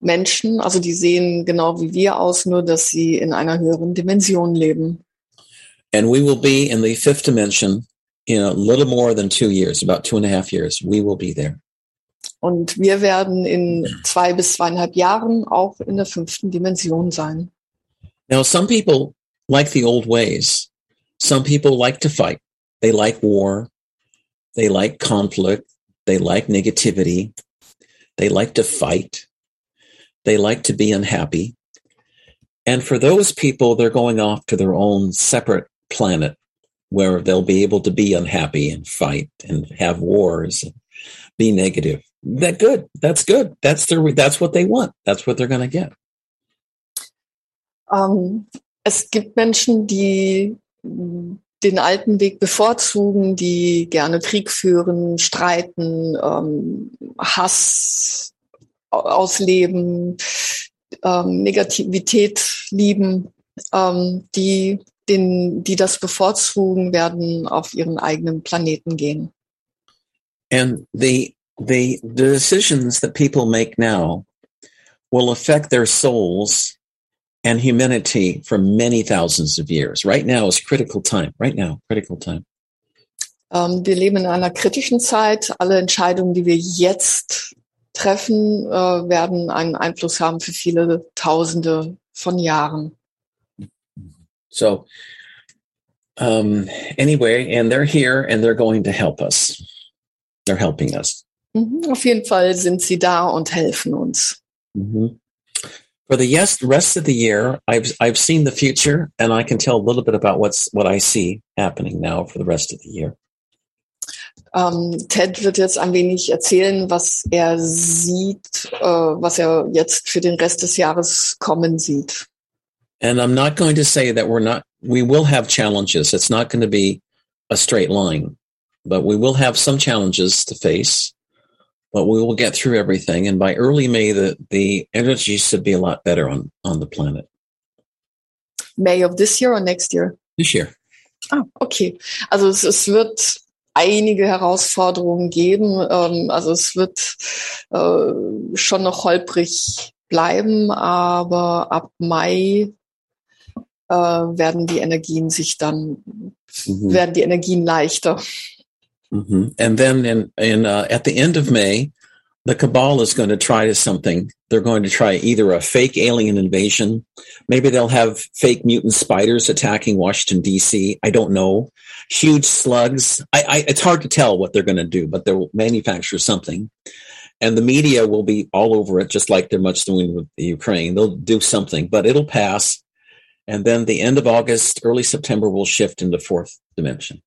Menschen, also die sehen genau wie wir aus, nur dass sie in einer höheren Dimension leben. And we will be in the fifth dimension in a little more than two years, about two and a half years. We will be there. Und wir werden in zwei bis zweieinhalb Jahren auch in der fünften Dimension sein. Now, some people like the old ways. Some people like to fight. They like war. They like conflict. They like negativity. They like to fight. They like to be unhappy. And for those people, they're going off to their own separate planet where they'll be able to be unhappy and fight and have wars and be negative. That good. That's good. That's their, that's what they want. That's what they're going to get. Ähm, es gibt Menschen, die den alten Weg bevorzugen, die gerne Krieg führen, streiten, ähm, Hass au- ausleben, ähm, Negativität lieben, ähm, die, den, die das bevorzugen, werden auf ihren eigenen Planeten gehen. And the the the decisions that people make now will affect their souls and humanity for many thousands of years. Right now is critical time. Right now, critical time. Ähm, wir leben in einer kritischen Zeit. Alle Entscheidungen, die wir jetzt treffen, äh, werden einen Einfluss haben für viele Tausende von Jahren. So um anyway, and they're here and they're going to help us. They're helping us. Mhm. Auf jeden Fall sind sie da und helfen uns. Mhm. For the yes, rest of the year, I've I've seen the future, and I can tell a little bit about what's what I see happening now for the rest of the year. Ähm, Ted wird jetzt ein wenig erzählen, was er sieht, äh, was er jetzt für den Rest des Jahres kommen sieht. And I'm not going to say that we're not. We will have challenges. It's not going to be a straight line, but we will have some challenges to face. But we will get through everything, and by early May, the the energy should be a lot better on on the planet May of this year or next year? this year. Ah, okay. Also es, es wird einige Herausforderungen geben. Ähm, also es wird äh, schon noch holprig bleiben, aber ab Mai äh, werden die Energien sich dann, Mhm. werden die Energien leichter. Hmm And then in, in uh, at the end of May, the cabal is going to try to something. They're going to try either a fake alien invasion. Maybe they'll have fake mutant spiders attacking Washington D.C. I don't know. Huge slugs. I, I, it's hard to tell what they're going to do, but they'll manufacture something. And the media will be all over it, just like they're much doing with the Ukraine. They'll do something, but it'll pass. And then the end of August, early September will shift into fourth dimension.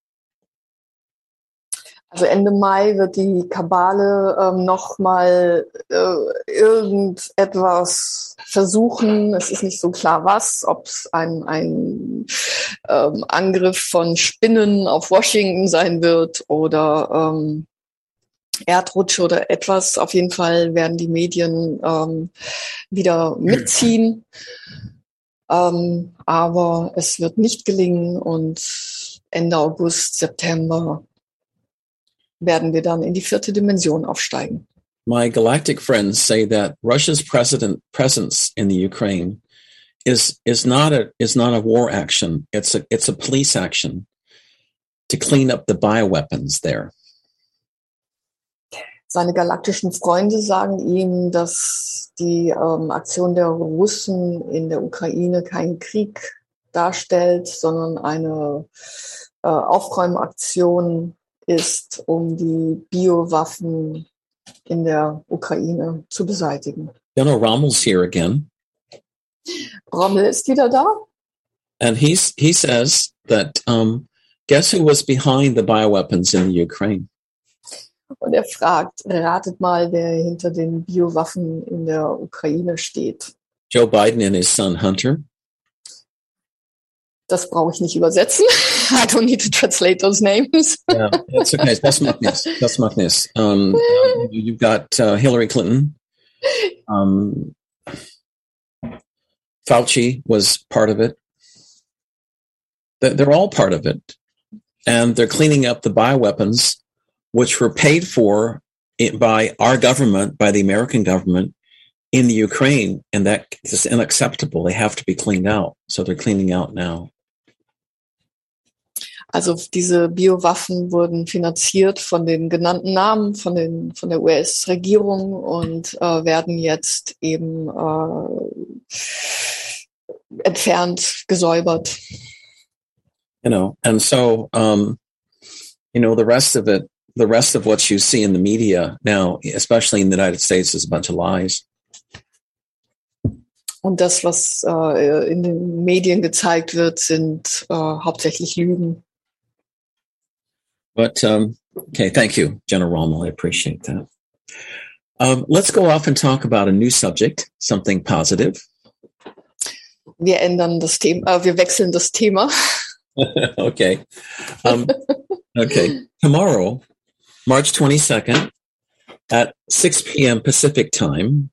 Also Ende Mai wird die Kabale ähm, nochmal äh, irgendetwas versuchen. Es ist nicht so klar was, ob es ein, ein ähm, Angriff von Spinnen auf Washington sein wird oder ähm, Erdrutsche oder etwas. Auf jeden Fall werden die Medien ähm, wieder mitziehen. Ähm, aber es wird nicht gelingen und Ende August, September werden wir dann in die vierte Dimension aufsteigen. My galactic friends say that Russia's president presence in the Ukraine is is not a is not a war action. It's a it's a police action to clean up the bioweapons there. Seine galaktischen Freunde sagen ihm, dass die ähm, Aktion der Russen in der Ukraine keinen Krieg darstellt, sondern eine äh, Aufräumaktion ist, um die Biowaffen in der Ukraine zu beseitigen. General Rommel's here again, Rommel ist wieder da. and he's he says that um, guess who was behind the bioweapons in the Ukraine? Und er fragt, ratet mal, wer hinter den Biowaffen in der Ukraine steht. Joe Biden and his son Hunter. Das brauche ich nicht übersetzen. *laughs* I don't need to translate those names. *laughs* Yeah, that's okay. That's Magnus. That's Magnus. Um, *laughs* you've got uh, Hillary Clinton. Um, Fauci was part of it. They're they're all part of it, and they're cleaning up the bioweapons, which were paid for by our government, by the American government in the Ukraine, and that is unacceptable. They have to be cleaned out. So they're cleaning out now. Also diese Biowaffen wurden finanziert von den genannten Namen von den von der US-Regierung und äh, werden jetzt eben äh, entfernt, gesäubert. you know and so um you know the rest of it the rest of what you see in the media now especially in the united states is a bunch of lies Und das, was äh, in den Medien gezeigt wird, sind äh, hauptsächlich Lügen. But um okay thank you general rommel. I appreciate that. Um, let's go off and talk about a new subject something positive. Wir ändern das Thema, äh, wir wechseln das Thema. *laughs* okay. Um, okay. Tomorrow march 22nd at 6 p.m pacific time.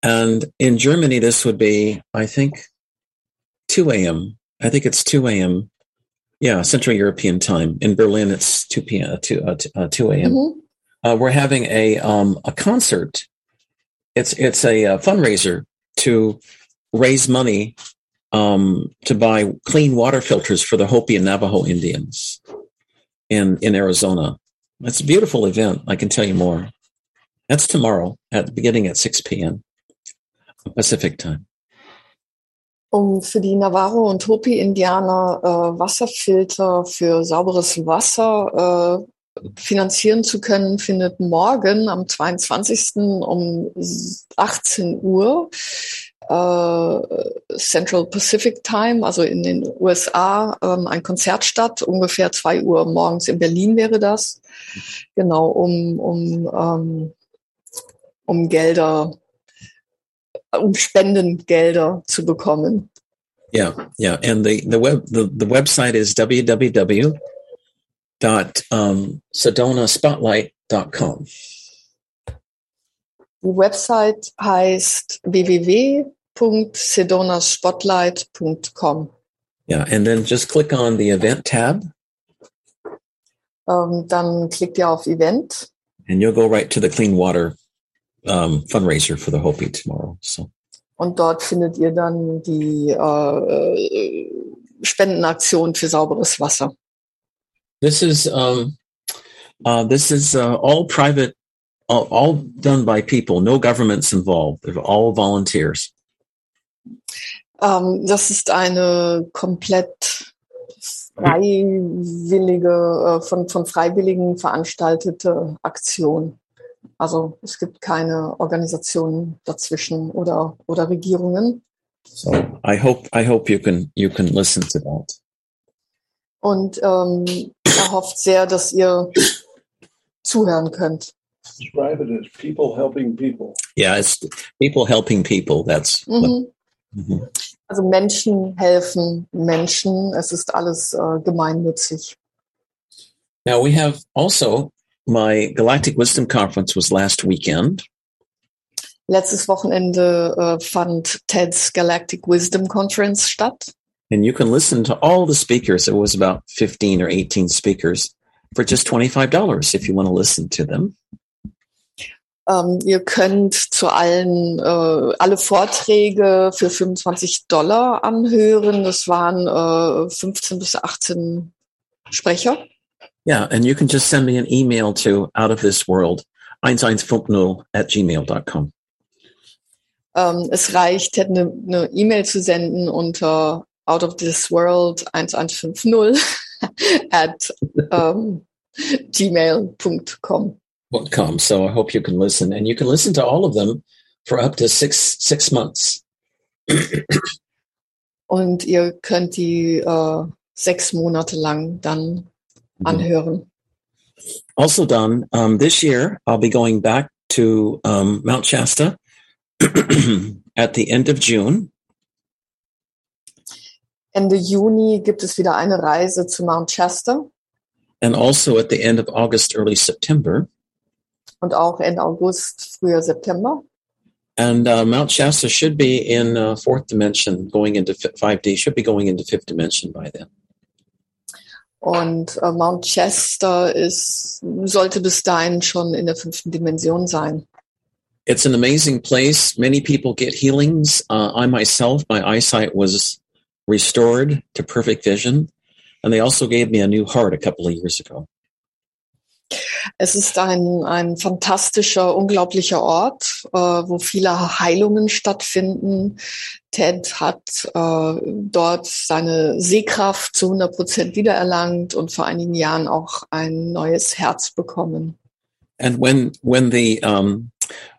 And in germany this would be i think 2 a.m i think it's 2 a.m yeah central european time in berlin it's 2 p.m uh, 2, uh, uh, 2 a.m Mhm. uh, we're having a um, a concert. It's it's a, uh fundraiser to raise money um, to buy clean water filters for the Hopi and Navajo Indians in in Arizona. It's a beautiful event. I can tell you more. That's tomorrow at the beginning at six p.m. Pacific time. Um für die Navarro- und Hopi-Indianer äh, Wasserfilter für sauberes Wasser finanzieren zu können, findet morgen am 22. um 18 Uhr äh, Central Pacific Time, also in den USA, ähm, ein Konzert statt. Ungefähr zwei Uhr morgens in Berlin wäre das. Genau, um, um, ähm, um Gelder, um Spendengelder zu bekommen. Yeah, yeah. And the, the web the, the website is www.sedonaspotlight.com. Die Website heißt www.sedonaspotlight.com. Yeah, and then just click on the event tab Ähm, dann klickt ihr auf Event and you'll go right to the clean water um, fundraiser for the Hopi tomorrow. So und dort findet ihr dann die äh, Spendenaktion für sauberes Wasser. this is um, uh, this is uh, all private, all, all done by people. No governments involved. They're all volunteers. Ähm, das ist eine komplett freiwillige, äh, von, von Freiwilligen veranstaltete Aktion. Also es gibt keine Organisationen dazwischen oder, oder Regierungen. So I hope I hope you can you can listen to that. Und ähm, er hofft sehr, dass ihr zuhören könnt. Describe it as people helping people. Yeah, it's people helping people. That's Mhm. Mhm. Also Menschen helfen Menschen. Es ist alles äh, gemeinnützig. now we have also my Galactic Wisdom Conference was last weekend. Letztes Wochenende äh, fand Ted's Galactic Wisdom Conference statt. And you can listen to all the speakers. It was about 15 or 18 speakers for just $25 if you want to listen to them. Ähm, ihr könnt zu allen äh, alle Vorträge für 25 Dollar anhören. Das waren äh, 15 bis 18 Sprecher. Yeah. And you can just send me an email to out of this world, einsteinsfunknull at gmail.com. Ähm, es reicht, eine eine E-Mail zu senden unter out of this world 1150 *laughs* at ähm, gmail.com. .com. So I hope you can listen and you can listen to all of them for up to six, six months. Und ihr könnt die äh, sechs Monate lang dann anhören. Also done. Um, this year, I'll be going back to um, Mount Shasta *clears throat* at the end of June. Ende Juni gibt es wieder eine Reise zu Mount Shasta and also at the end of August, early September. und auch Ende August, früher September. And uh, Mount Shasta should be in uh, fourth dimension, going into fi- 5D, should be going into fifth dimension by then. Und äh, Mount Shasta ist, sollte bis dahin schon in der fünften Dimension sein. It's an amazing place. Many people get healings. Uh, I myself, my eyesight was restored to perfect vision. And they also gave me a new heart a couple of years ago. Es ist ein, ein fantastischer, unglaublicher Ort, äh, wo viele Heilungen stattfinden. Ted hat äh, dort seine Sehkraft zu 100 Prozent wiedererlangt und vor einigen Jahren auch ein neues Herz bekommen. And when, when the, um,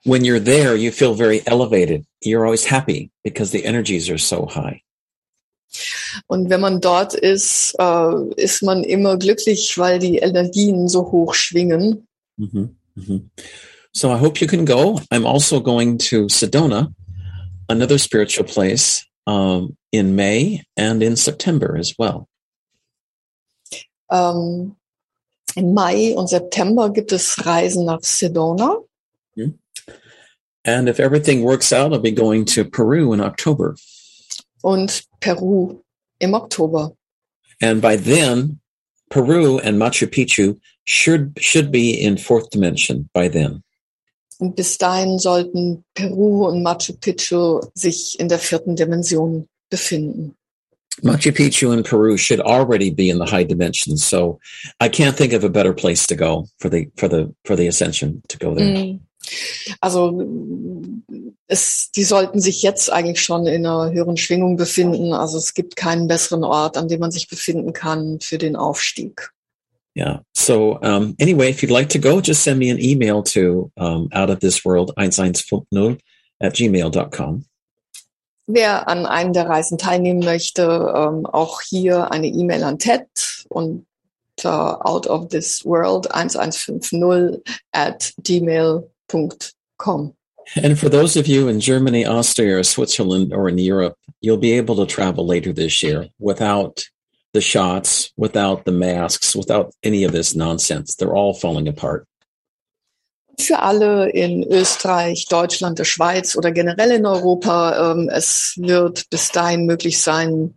when you're there, you feel very elevated. You're always happy because the energies are so high. Und wenn man dort ist, äh, ist man immer glücklich, weil die Energien so hoch schwingen. hmm hmm So I hope you can go. I'm also going to Sedona, another spiritual place, um, in May and in September as well. Ähm, Im Mai und September gibt es Reisen nach Sedona. And if everything works out, I'll be going to Peru in October. Und Peru im Oktober. And by then, Peru and Machu Picchu should should be in fourth dimension by then. Und bis dahin sollten Peru und Machu Picchu sich in der vierten Dimension befinden. Machu Picchu and Peru should already be in the high dimensions. So I can't think of a better place to go for the for the for the ascension to go there. Mm. Also es, die sollten sich jetzt eigentlich schon in einer höheren Schwingung befinden. Also es gibt keinen besseren Ort, an dem man sich befinden kann für den Aufstieg. Yeah. So um, anyway, if you'd like to go, just send me an email to um, out of this world null at gmail.com. Wer an einem der Reisen teilnehmen möchte, ähm, auch hier eine E-Mail an Ted unter out of this world 1150 at gmail.com. And for those of you in Germany, Austria, or Switzerland, or in Europe, you'll be able to travel later this year without the shots, without the masks, without any of this nonsense. They're all falling apart. Für alle in Österreich, Deutschland, der Schweiz oder generell in Europa, ähm, es wird bis dahin möglich sein,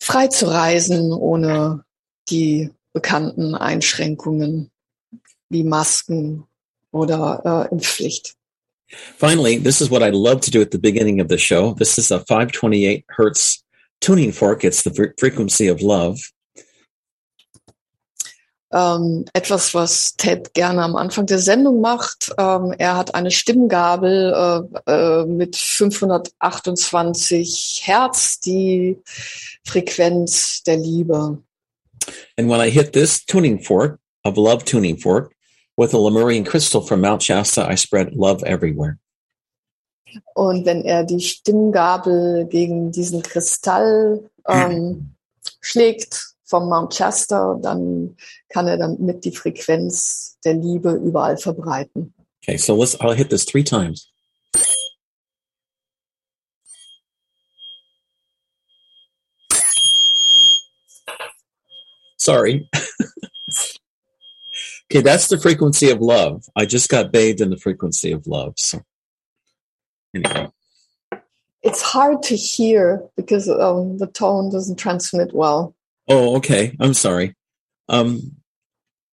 frei zu reisen, ohne die bekannten Einschränkungen wie Masken oder äh, Impfpflicht. Finally, this is what I love to do at the beginning of the show. This is a 528 hertz tuning fork. It's the fre- frequency of love. Ähm, etwas, was Ted gerne am Anfang der Sendung macht. Ähm, er hat eine Stimmgabel äh, äh, mit 528 Hertz, die Frequenz der Liebe. And when I hit this tuning fork of love tuning fork with a Lemurian crystal from Mount Shasta, I spread love everywhere. Und wenn er die Stimmgabel gegen diesen Kristall ähm, schlägt vom Mount Shasta, dann kann er damit die Frequenz der Liebe überall verbreiten. Okay, so let's, I'll hit this three times. Sorry. *laughs* okay, that's the frequency of love. I just got bathed in the frequency of love. So, anyway, It's hard to hear because um, the tone doesn't transmit well. oh, okay. I'm sorry. Um,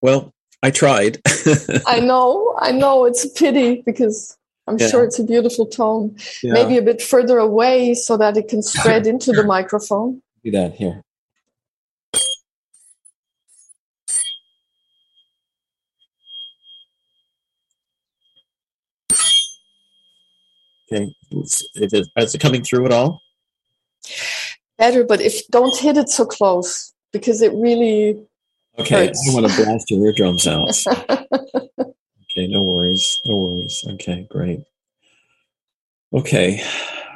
well, I tried. *laughs* I know, I know, it's a pity because I'm Yeah. sure it's a beautiful tone. Yeah. Maybe a bit further away so that it can spread *laughs* into the microphone. do that here. Okay, is it, is it coming through at all? Better, but if don't hit it so close because it really Okay, Hurts. I don't want to blast your eardrums out. *laughs* Okay, no worries, no worries. Okay, great. Okay,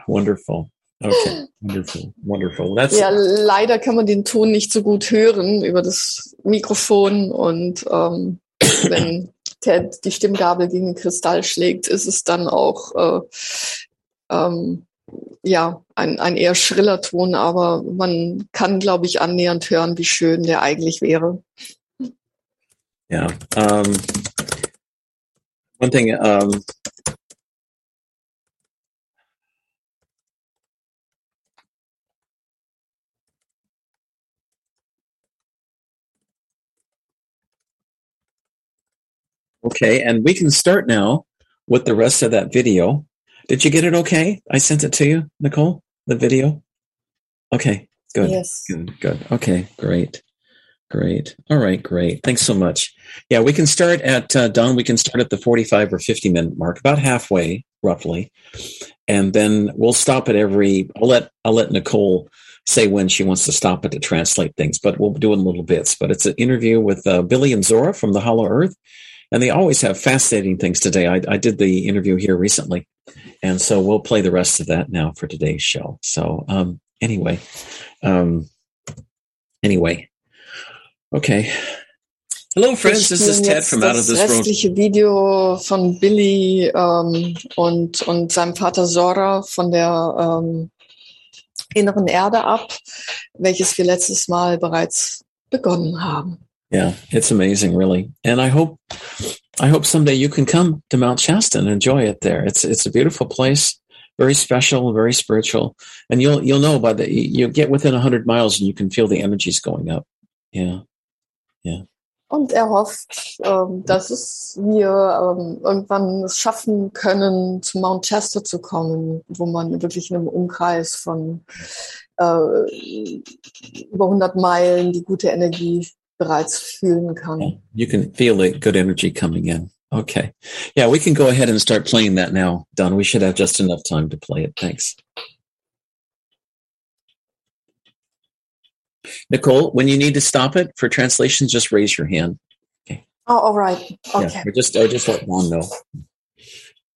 wonderful. Okay, *gasps* wonderful, wonderful. That's Ja, leider kann man den Ton nicht so gut hören über das Mikrofon und ähm, wenn Ted die Stimmgabel gegen den Kristall schlägt, ist es dann auch äh, ähm, ja ein, ein eher schriller Ton, aber man kann, glaube ich, annähernd hören, wie schön der eigentlich wäre. yeah. Um, one thing. Um, okay, and we can start now with the rest of that video. Did you get it? Okay, I sent it to you, Nicole. The video. Okay, good. Yes. Good, good. Okay, great. Great. All right, great. Thanks so much. Yeah, we can start at, uh, Don, we can start at the 45 or 50 minute mark, about halfway, roughly. And then we'll stop at every, I'll let, I'll let Nicole say when she wants to stop it to translate things, but we'll do it in little bits. But it's an interview with uh, Billie and Zorra from the Hollow Earth. And they always have fascinating things today. I, I did the interview here recently. And so we'll play the rest of that now for today's show. So, um, anyway, um, anyway, okay. Hello, friends. This is Ted from Out of das This World. restliche Video von Billie ähm, und, und seinem Vater Zorra von der ähm, inneren Erde ab, welches wir letztes Mal bereits begonnen haben. Yeah, it's amazing, really. And I hope, I hope someday you can come to Mount Shasta and enjoy it there. It's it's a beautiful place, very special, very spiritual, and you'll you'll know by the you get within hundred miles and you can feel the energies going up. Yeah, yeah. Und er hofft, ähm, dass es wir ähm, irgendwann es schaffen können, zu Mount Shasta zu kommen, wo man wirklich in einem Umkreis von äh, über 100 Meilen die gute Energie bereits fühlen kann. you can feel the good energy coming in. Okay, yeah, we can go ahead and start playing that now, Don. We should have just enough time to play it. Thanks. Nicole, when you need to stop it for translations, just raise your hand. Okay. Oh, all right. Okay. Yeah, or just or just let Don know.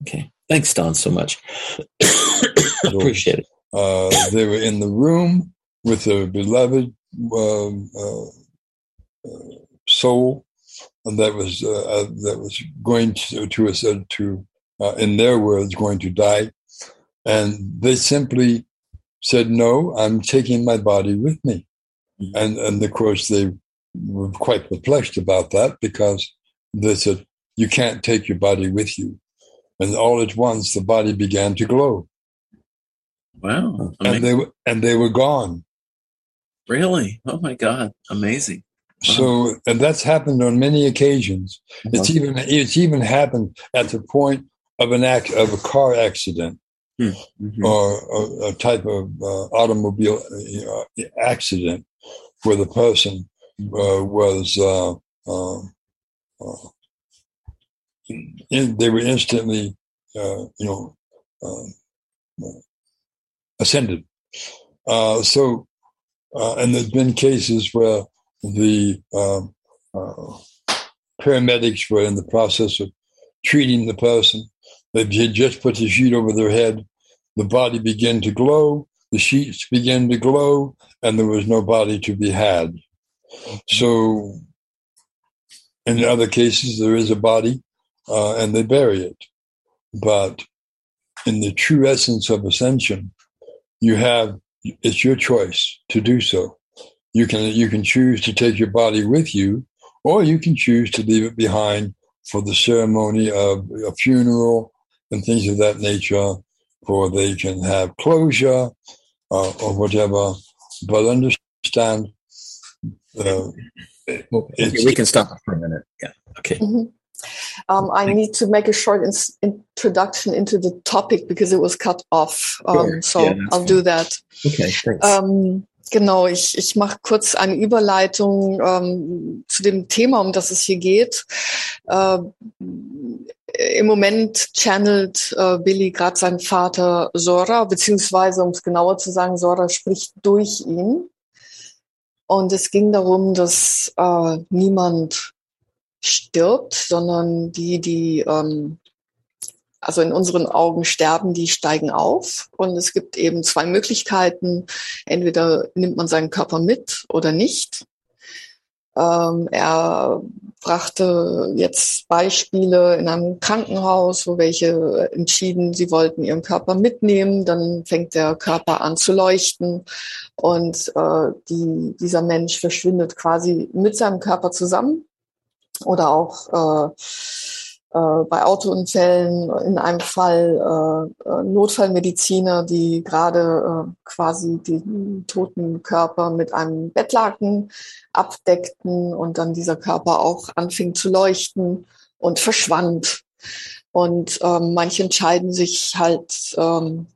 Okay. Thanks, Don, so much. *coughs* Appreciate it. Uh, they were in the room with their beloved um, uh, uh, soul that was uh, uh, that was going to to us uh, to uh, in their words going to die, and they simply said, "No, I'm taking my body with me," Mhm. and and of course they were quite perplexed about that because they said, "You can't take your body with you," and all at once the body began to glow, Wow. and they were and they were gone. really? Oh my God. Amazing. So, and that's happened on many occasions. It's even it's even happened at the point of an act of a car accident Mhm. or, or a type of uh, automobile uh, accident where the person uh, was uh, uh, uh, in, they were instantly uh, you know uh, ascended. Uh, so, uh, and there's been cases where the um, uh, paramedics were in the process of treating the person. They had just put the sheet over their head. The body began to glow. The sheets began to glow, and there was no body to be had. So, in other cases, there is a body, uh, and they bury it. But in the true essence of ascension, you have it's your choice to do so. You can you can choose to take your body with you, or you can choose to leave it behind for the ceremony of a funeral and things of that nature, for they can have closure uh, or whatever. But understand, uh, Okay, we can stop for a minute. Yeah. Okay. Um, I need to make a short ins introduction into the topic because it was cut off. Um, Sure. so Yeah, I'll do that. Okay. Thanks. Ähm, genau, ich, ich mache kurz eine Überleitung ähm, zu dem Thema, um das es hier geht. Äh, Im Moment channelt äh, Billy gerade seinen Vater Sora, beziehungsweise, um es genauer zu sagen, Sora spricht durch ihn. Und es ging darum, dass äh, niemand stirbt, sondern die, die ähm, also in unseren Augen sterben, die steigen auf. Und es gibt eben zwei Möglichkeiten. Entweder nimmt man seinen Körper mit oder nicht. Ähm, er brachte jetzt Beispiele in einem Krankenhaus, wo welche entschieden, sie wollten ihren Körper mitnehmen. Dann fängt der Körper an zu leuchten und äh, die, dieser Mensch verschwindet quasi mit seinem Körper zusammen. Oder auch äh, bei Autounfällen in einem Fall äh, äh, Notfallmediziner, die gerade äh, quasi den toten Körper mit einem Bettlaken abdeckten und dann dieser Körper auch anfing zu leuchten und verschwand. Und ähm, manche entscheiden sich halt, ähm,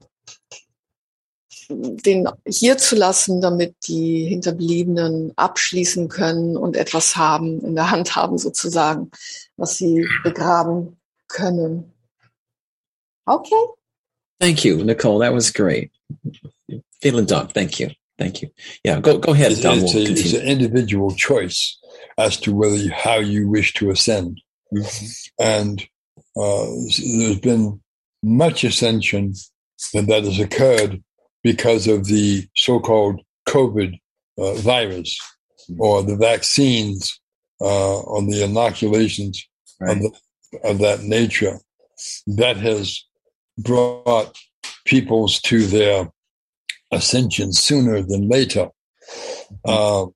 den hier zu lassen, damit die Hinterbliebenen abschließen können und etwas haben, in der Hand haben sozusagen, was sie begraben können. Okay. Thank you, Nicole. That was great. Vielen Dank. Thank you. Thank you. Yeah. Go go ahead, it's, Don. it's, We'll a, it's an individual choice as to whether you, how you wish to ascend. Mhm. And uh, there's been much ascension that, that has occurred because of the so-called COVID uh, virus or the vaccines uh, or the inoculations Right. of, the, of that nature. That has brought peoples to their ascension sooner than later. Uh,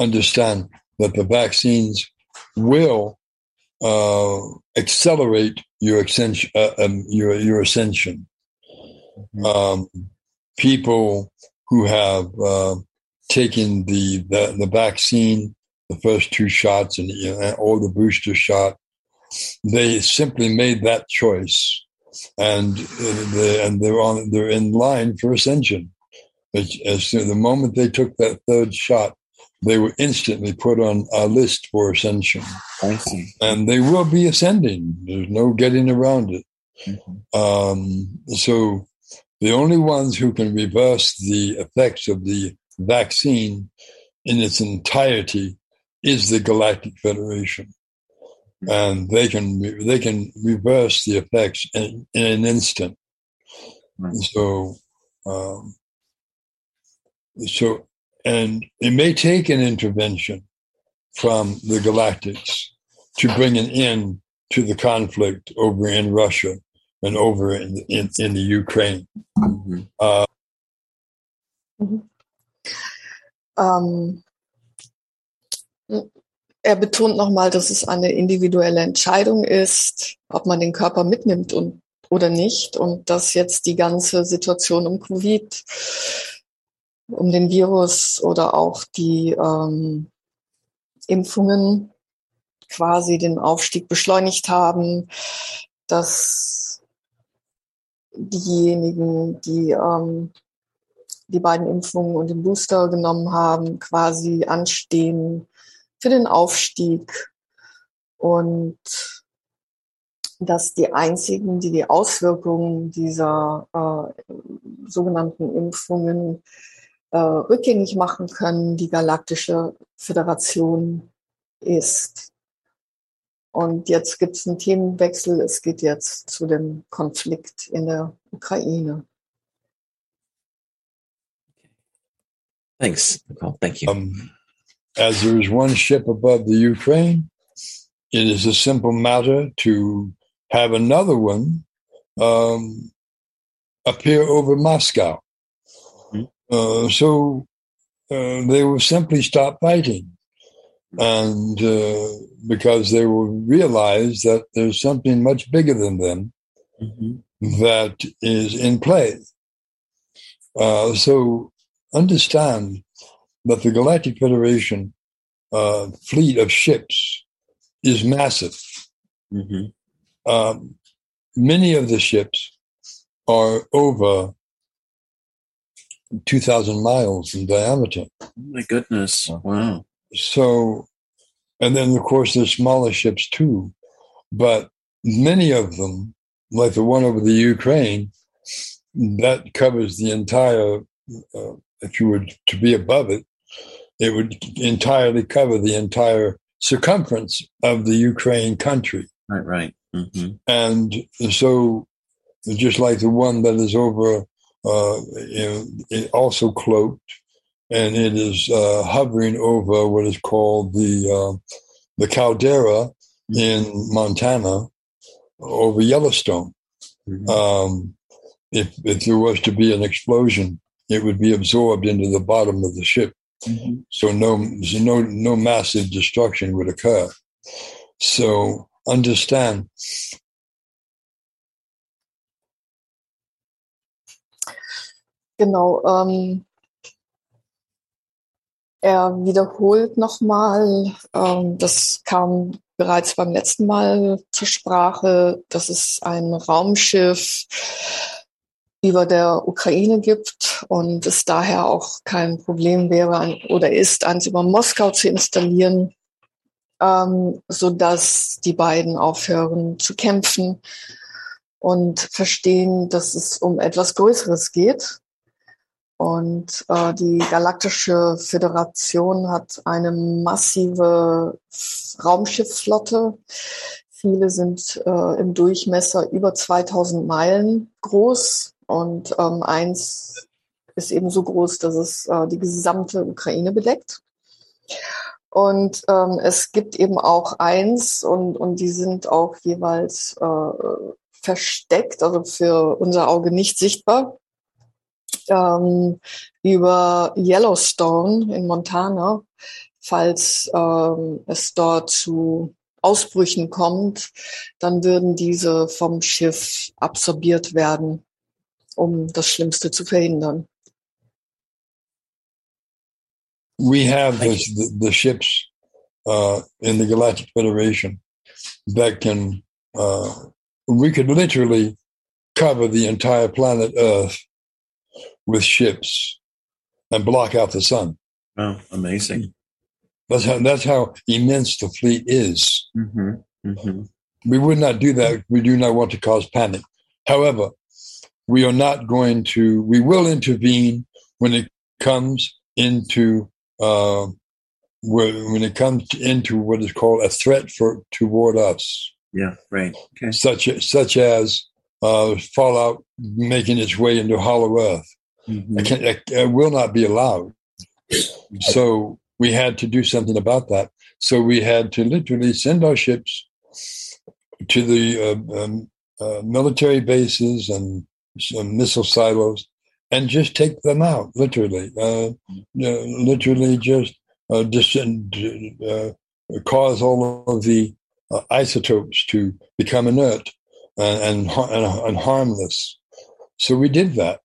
understand that the vaccines will uh, accelerate your ascension. Uh, um, your your ascension. Um, people who have uh, taken the, the the vaccine, the first two shots, and you know, or the booster shot, they simply made that choice, and uh, they, and they're on they're in line for ascension. As, the moment they took that third shot, they were instantly put on a list for ascension, I see. and they will be ascending. There's no getting around it. Mhm. Um, so the only ones who can reverse the effects of the vaccine in its entirety is the Galactic Federation, and they can they can reverse the effects in, in an instant. Right. So, um, so, and it may take an intervention from the Galactics to bring an end to the conflict over in Russia and over in in, in the Ukraine. Mhm. Uh, Ähm, er betont nochmal, dass es eine individuelle Entscheidung ist, ob man den Körper mitnimmt und, oder nicht und dass jetzt die ganze Situation um Covid, um den Virus oder auch die ähm, Impfungen quasi den Aufstieg beschleunigt haben, dass diejenigen, die ähm, die beiden Impfungen und den Booster genommen haben, quasi anstehen für den Aufstieg und dass die einzigen, die die Auswirkungen dieser äh, sogenannten Impfungen äh, rückgängig machen können, die Galaktische Föderation ist. Und jetzt gibt es einen Themenwechsel. Es geht jetzt zu dem Konflikt in der Ukraine. Thanks, Nicole. Thank you. um, as there is one ship above the Ukraine, it is a simple matter to have another one um, appear over Moscow. Mhm. Uh, so uh, they will simply stop fighting. And uh, because they will realize that there's something much bigger than them Mhm. that is in play. Uh, so understand that the Galactic Federation uh, fleet of ships is massive. Mhm. Um, many of the ships are over 2,000 miles in diameter. Oh my goodness. Wow. So, and then of course there's smaller ships too, but many of them, like the one over the Ukraine, that covers the entire. Uh, if you were to be above it, it would entirely cover the entire circumference of the Ukraine country, Right, right. hmm and so just like the one that is over, uh, you know, it also cloaked, and it is uh, hovering over what is called the uh, the caldera in Montana, over Yellowstone. Mhm. Um, if if there was to be an explosion, it would be absorbed into the bottom of the ship, Mhm. so no no no massive destruction would occur. So understand Genau. Ähm, er wiederholt nochmal, ähm, das kam bereits beim letzten Mal zur Sprache, dass es ein Raumschiff über der Ukraine gibt und es daher auch kein Problem wäre ein, oder ist, eins über Moskau zu installieren, ähm, so dass die beiden aufhören zu kämpfen und verstehen, dass es um etwas Größeres geht. Und äh, die Galaktische Föderation hat eine massive Raumschiffflotte. Viele sind äh, im Durchmesser über 2000 Meilen groß und ähm, eins ist eben so groß, dass es äh, die gesamte Ukraine bedeckt. Und ähm, es gibt eben auch eins und, und die sind auch jeweils äh, versteckt, also für unser Auge nicht sichtbar ähm, über Yellowstone in Montana, falls ähm, es dort zu Ausbrüchen kommt, dann würden diese vom Schiff absorbiert werden, um das Schlimmste zu verhindern. we have the, the ships uh, in the Galactic Federation that can, uh, we could literally cover the entire planet Earth with ships and block out the sun. Wow, amazing. That's how, that's how immense the fleet is. hmm hmm We would not do that. We do not want to cause panic. However, we are not going to, we will intervene when it comes into uh, when, when it comes into what is called a threat for toward us, Yeah. Right. Okay. such such as uh, fallout making its way into Hollow Earth. Mhm. It, can, it, it will not be allowed. So we had to do something about that. So we had to literally send our ships to the uh, um, uh, military bases and some missile silos and just take them out, literally. Uh, uh, literally just uh, dis- uh, cause all of the uh, isotopes to become inert and, and, and harmless. So we did that.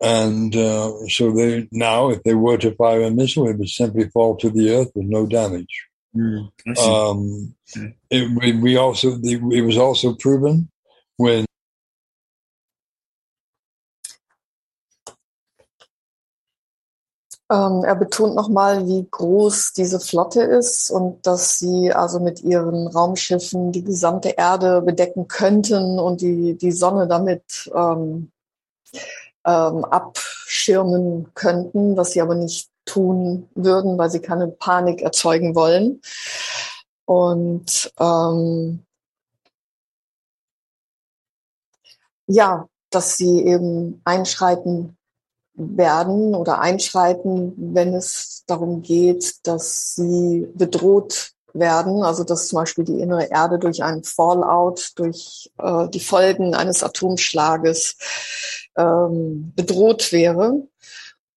And uh, so they now, if they were to fire a missile, it would simply fall to the earth with no damage. Mm. Um, it, we, we also the, it was also proven when Ähm, er betont nochmal, wie groß diese Flotte ist und dass sie also mit ihren Raumschiffen die gesamte Erde bedecken könnten und die, die Sonne damit ähm, ähm, abschirmen könnten, was sie aber nicht tun würden, weil sie keine Panik erzeugen wollen. Und ähm, ja, dass sie eben einschreiten werden oder einschreiten, wenn es darum geht, dass sie bedroht werden, also dass zum Beispiel die innere Erde durch einen Fallout, durch äh, die Folgen eines Atomschlages ähm, bedroht wäre.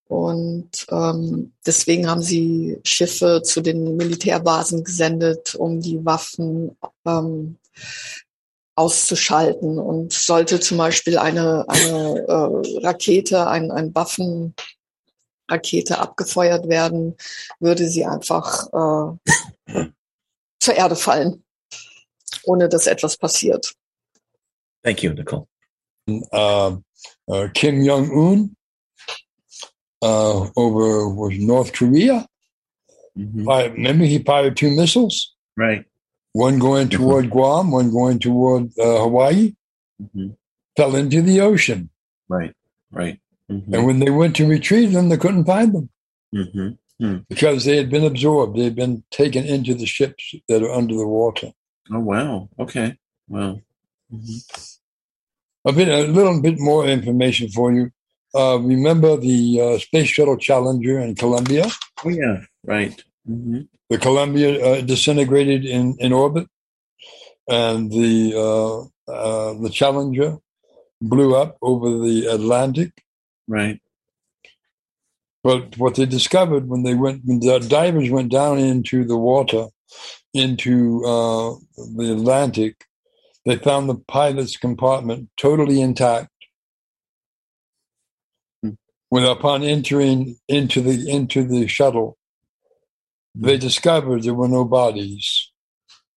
Und ähm, deswegen haben sie Schiffe zu den Militärbasen gesendet, um die Waffen ähm, auszuschalten. Und sollte zum Beispiel eine, eine äh, Rakete, ein, ein Waffenrakete abgefeuert werden, würde sie einfach äh, zur Erde fallen, ohne dass etwas passiert. Thank you, Nicole. uh, uh, Kim Jong Un uh, over was North Korea. Mhm. Fired, remember, he fired two missiles, Right. one going toward Guam, one going toward uh, Hawaii. Mhm. Fell into the ocean, Right. Right. Mhm. and when they went to retrieve them, they couldn't find them Mhm. because they had been absorbed. They had been taken into the ships that are under the water. Oh wow. Okay. Wow. Mhm. A bit, a little bit more information for you. Uh, remember the uh, space shuttle Challenger in Columbia? Oh yeah. Right. Mhm. the Columbia uh, disintegrated in, in orbit, and the uh, uh, the Challenger blew up over the Atlantic. Right. But what they discovered when they went, when the divers went down into the water, into uh, the Atlantic, they found the pilot's compartment totally intact. Hmm. When upon entering into the into the shuttle, they discovered there were no bodies.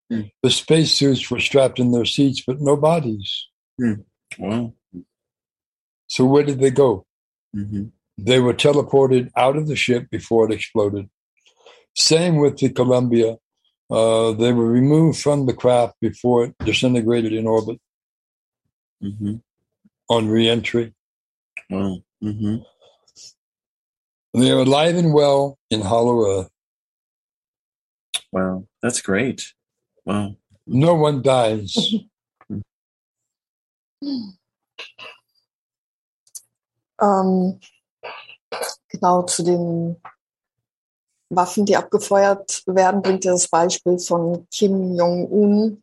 Hmm. The spacesuits were strapped in their seats, but no bodies. Wow. So where did they go? Mhm. They were teleported out of the ship before it exploded. Same with the Columbia. Uh, they were removed from the craft before it disintegrated in orbit Mhm. on reentry. Wow. Mhm. They are alive and well in Hollow Earth. Wow. That's great. Wow. No one dies. Ähm, *laughs* genau zu den Waffen, die abgefeuert werden, bringt er das Beispiel von Kim Jong-un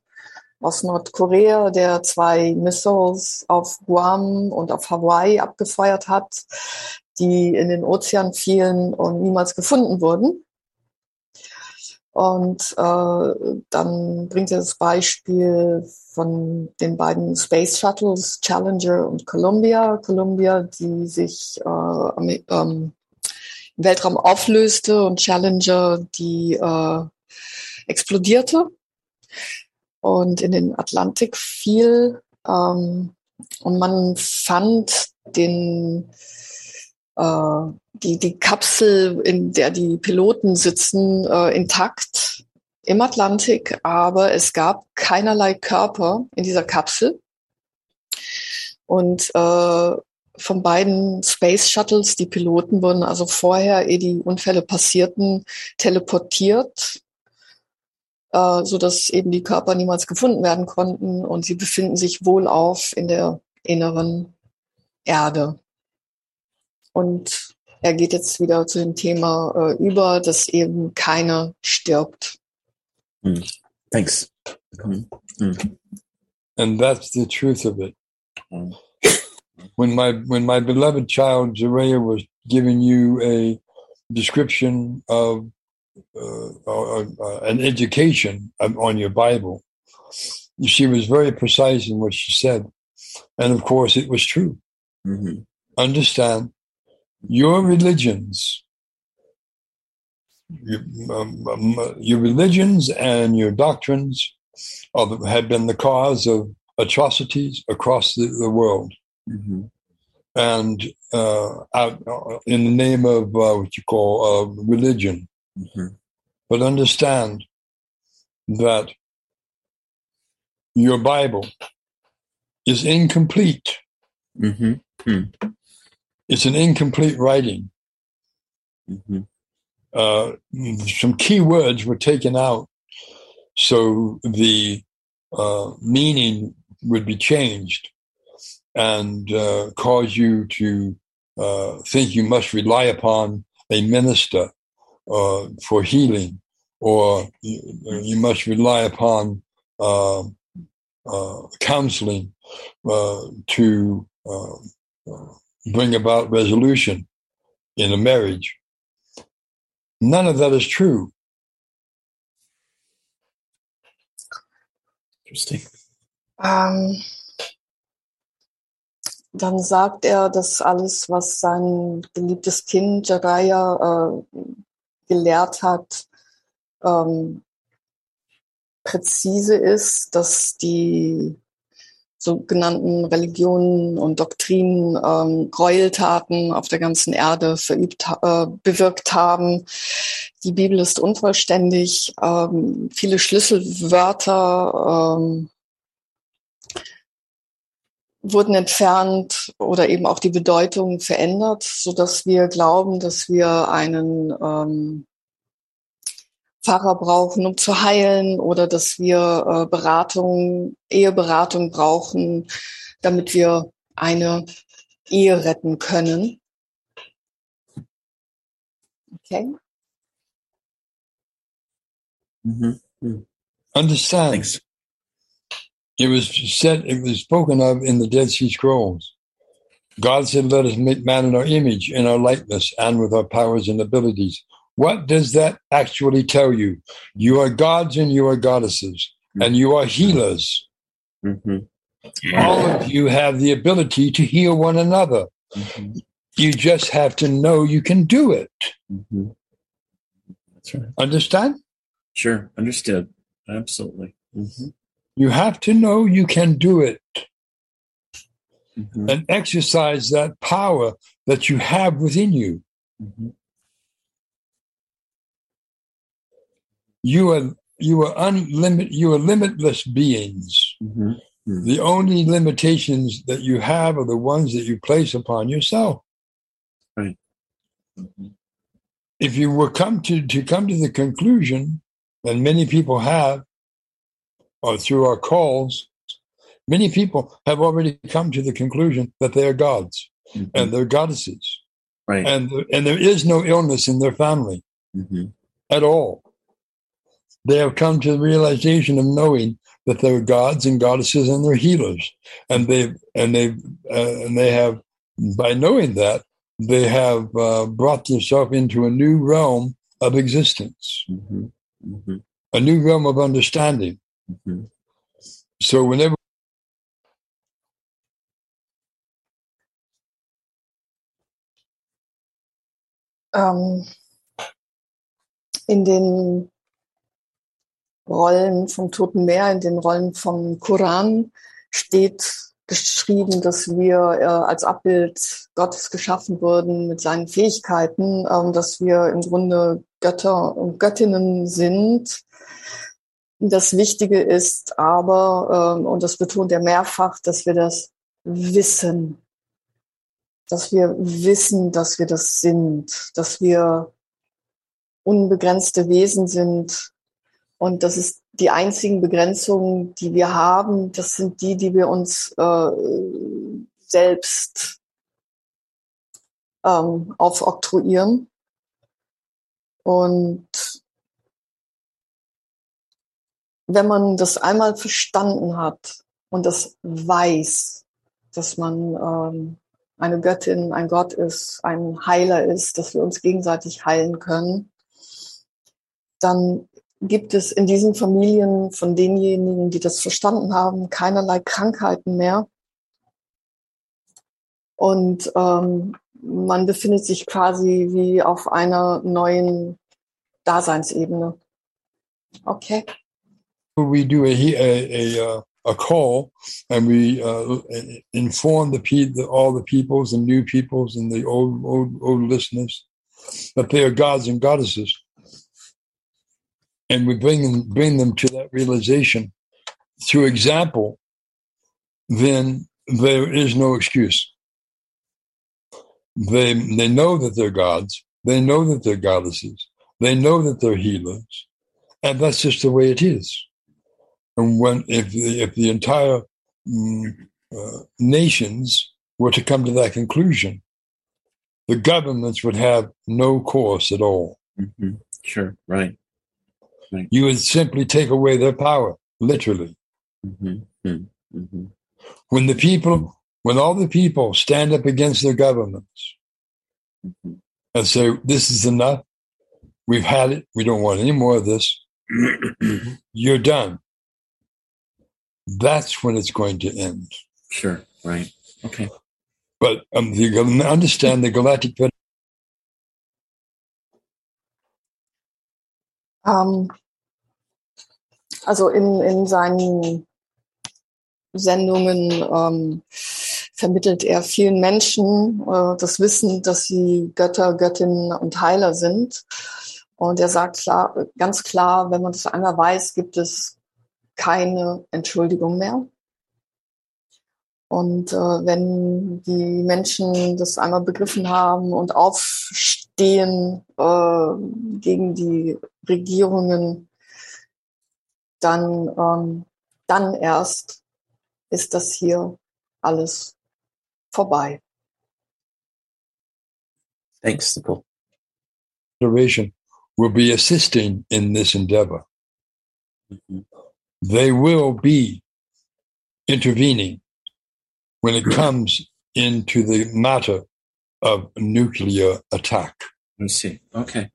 aus Nordkorea, der zwei Missiles auf Guam und auf Hawaii abgefeuert hat, die in den Ozean fielen und niemals gefunden wurden. Und äh, dann bringt er das Beispiel von den beiden Space Shuttles Challenger und Columbia. Columbia, die sich äh, am- ähm, im Weltraum auflöste und Challenger, die äh, explodierte und in den Atlantik fiel. Ähm, und man fand den die, die Kapsel, in der die Piloten sitzen, äh, intakt im Atlantik, aber es gab keinerlei Körper in dieser Kapsel. Und äh, von beiden Space Shuttles, die Piloten wurden also vorher, ehe die Unfälle passierten, teleportiert, äh, so dass eben die Körper niemals gefunden werden konnten und sie befinden sich wohlauf in der inneren Erde. Und er geht jetzt wieder zu dem Thema äh, über, dass eben keiner stirbt. Mm. Thanks. Mm. Mm. And that's the truth of it. Mm. When my when my beloved child Zareya was giving you a description of uh, uh, uh, an education on on your Bible, she was very precise in what she said, and of course it was true. Mhm. understand your religions, your, um, um, your religions and your doctrines the- have been the cause of atrocities across the, the world. Mhm. And uh, out, uh, in the name of uh, what you call uh, religion. Mhm. But understand that your Bible is incomplete. Mhm. It's an incomplete writing. Mhm. uh, some key words were taken out so the uh, meaning would be changed and uh, cause you to uh, think you must rely upon a minister uh, for healing or you, you must rely upon uh, uh, counseling uh, to uh, uh, bring about resolution in a marriage. None of that is true. Interesting. Ähm, dann sagt er, dass alles, was sein geliebtes Kind Jiraiya äh, gelehrt hat, ähm, präzise ist, dass die sogenannten Religionen und Doktrinen ähm, Gräueltaten auf der ganzen Erde verübt, äh, bewirkt haben. Die Bibel ist unvollständig. Ähm, viele Schlüsselwörter ähm, wurden entfernt oder eben auch die Bedeutung verändert, so dass wir glauben, dass wir einen ähm, Pfarrer brauchen, um zu heilen, oder dass wir äh, Beratung, Eheberatung brauchen, damit wir eine Ehe retten können. Okay. Mhm. Mm. Understand. Thanks. It was said, it was spoken of in the Dead Sea Scrolls. God said, Let us make man in our image, in our likeness, and with our powers and abilities. What does that actually tell you? You are gods and you are goddesses, and you are healers. Mhm. All of you have the ability to heal one another. Mhm. You just have to know you can do it. Mhm. That's right. Understand? Sure. Understood. Absolutely. Mhm. You have to know you can do it Mhm. and exercise that power that you have within you. Mhm. You are you are unlimited. You are limitless beings. Mhm. The only limitations that you have are the ones that you place upon yourself. Mhm. If you were come to to come to the conclusion, and many people have, or through our calls, many people have already come to the conclusion that they are gods Mhm. and they're goddesses, Right. and and there is no illness in their family. Mhm. at all. They have come to the realization of knowing that they're gods and goddesses and they're healers, and they and they uh, and they have by knowing that they have uh, brought themselves into a new realm of existence, Mhm. Mhm. a new realm of understanding. Mhm. So whenever Ähm, in den Rollen vom Toten Meer, in den Rollen vom Koran steht geschrieben, dass wir äh, als Abbild Gottes geschaffen wurden mit seinen Fähigkeiten, ähm, dass wir im Grunde Götter und Göttinnen sind. Das Wichtige ist aber, ähm, und das betont er mehrfach, dass wir das wissen. dass wir wissen, dass wir das sind, dass wir unbegrenzte Wesen sind und das ist die einzigen Begrenzungen, die wir haben, das sind die, die wir uns äh, selbst ähm, aufoktroyieren. Und wenn man das einmal verstanden hat und das weiß, dass man ähm, eine Göttin, ein Gott ist, ein Heiler ist, dass wir uns gegenseitig heilen können, dann gibt es in diesen Familien von denjenigen, die das verstanden haben, keinerlei Krankheiten mehr. Und ähm, man befindet sich quasi wie auf einer neuen Daseinsebene. Okay. We do a a a, a call, and we uh, inform the, the all the peoples and new peoples and the old old old listeners that they are gods and goddesses and we bring them, bring them to that realization through example, then there is no excuse. They, they know that they're gods. They know that they're goddesses. They know that they're healers. And that's just the way it is. And when, if the, if the entire mm, uh, nations were to come to that conclusion, the governments would have no course at all. Mm-hmm. Sure, right. Right. You would simply take away their power, literally. Mm-hmm. Mm-hmm. When the people, when all the people stand up against their governments Mm-hmm. and say, this is enough, we've had it, we don't want any more of this, you're done. That's when it's going to end. Sure, right. Okay. But um, you understand the Galactic Ähm, also in, in seinen Sendungen ähm, vermittelt er vielen Menschen äh, das Wissen, dass sie Götter, Göttinnen und Heiler sind. Und er sagt klar, ganz klar, wenn man das einmal weiß, gibt es keine Entschuldigung mehr. Und äh, wenn die Menschen das einmal begriffen haben und aufstehen äh, gegen die Regierungen, dann, ähm, dann erst ist das hier alles vorbei. Thanks, Nicole. Federation will be assisting in this endeavor. They will be intervening when it comes into the matter of nuclear attack. I see. Okay.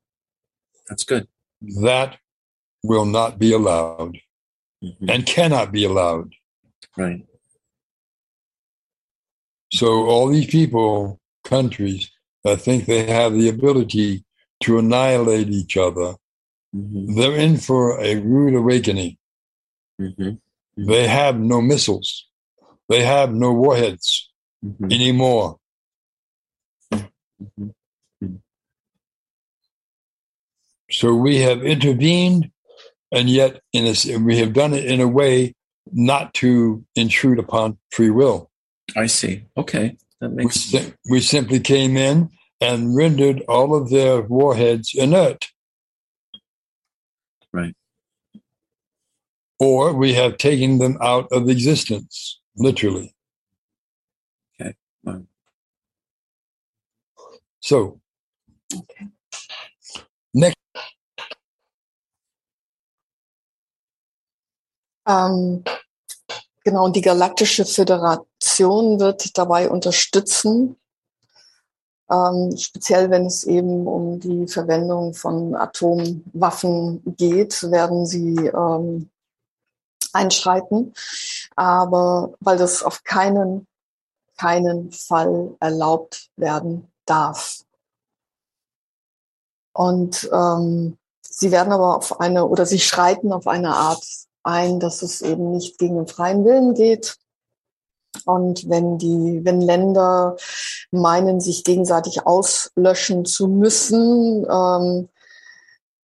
That's good. That will not be allowed Mhm. and cannot be allowed. Right. So all these people, countries that think they have the ability to annihilate each other, Mhm. they're in for a rude awakening. Mhm. They have no missiles. They have no warheads Mhm. anymore. Mhm. So we have intervened, and yet in a, we have done it in a way not to intrude upon free will. I see. Okay. That We, makes si- we simply came in and rendered all of their warheads inert. Right. Or we have taken them out of existence, literally. Okay. Wow. So, Okay. next, Ähm, genau, und die Galaktische Föderation wird dabei unterstützen, ähm, speziell wenn es eben um die Verwendung von Atomwaffen geht, werden sie ähm, einschreiten. Aber weil das auf keinen, keinen Fall erlaubt werden darf. Und ähm, sie werden aber auf eine, oder sie schreiten auf eine Art ein, dass es eben nicht gegen den freien Willen geht. Und wenn die, wenn Länder meinen, sich gegenseitig auslöschen zu müssen, ähm,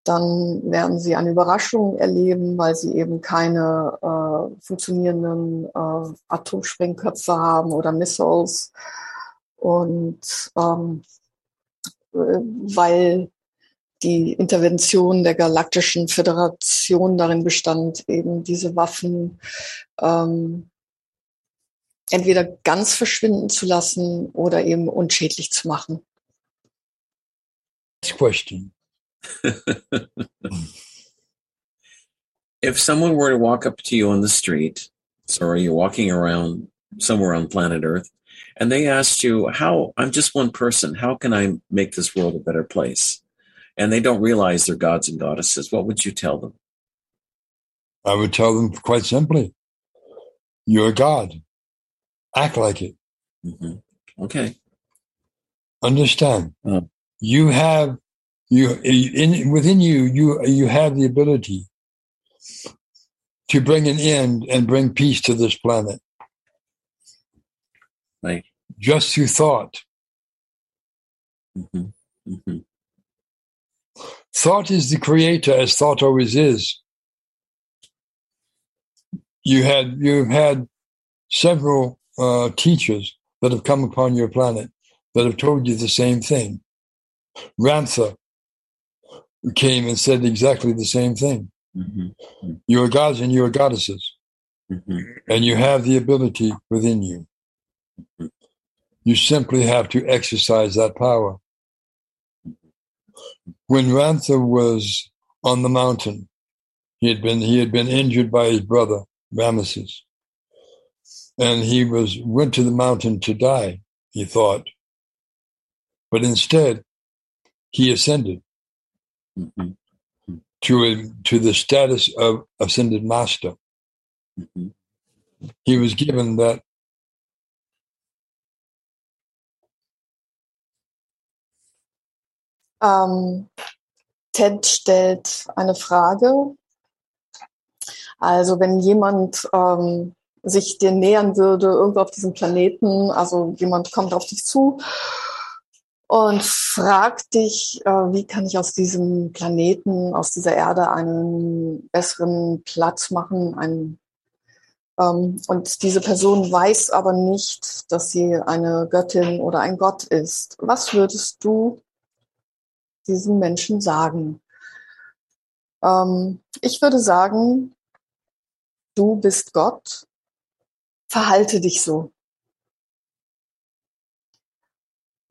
dann werden sie eine Überraschung erleben, weil sie eben keine äh, funktionierenden äh, Atomsprengköpfe haben oder Missiles. Und ähm, äh, weil die Intervention der Galaktischen Föderation darin bestand, eben diese Waffen ähm, entweder ganz verschwinden zu lassen oder eben unschädlich zu machen. Question. *laughs* if someone were to walk up to you on the street, so you're walking around somewhere on planet Earth, and they asked you, How I'm just one person, how can I make this world a better place? And they don't realize they're gods and goddesses, what would you tell them? I would tell them quite simply, you're a God. Act like it. hmm Okay. Understand. Oh. You have you in within you you you have the ability to bring an end and bring peace to this planet Right. just through thought. hmm hmm Thought is the creator, as thought always is. You had you've had several uh, teachers that have come upon your planet that have told you the same thing. Ramtha came and said exactly the same thing. hmm You are gods and you are goddesses, hmm and you have the ability within you. You simply have to exercise that power. When Ramtha was on the mountain, he had been he had been injured by his brother Ramesses, and he was went to the mountain to die. He thought, but instead, he ascended hmm to a, to the status of ascended master. hmm He was given that Ähm, Ted stellt eine Frage. Also wenn jemand ähm, sich dir nähern würde, irgendwo auf diesem Planeten, also jemand kommt auf dich zu und fragt dich, äh, wie kann ich aus diesem Planeten, aus dieser Erde einen besseren Platz machen, einen ähm, und diese Person weiß aber nicht, dass sie eine Göttin oder ein Gott ist. Was würdest du diesem Menschen sagen? Ähm, ich würde sagen, du bist Gott, verhalte dich so.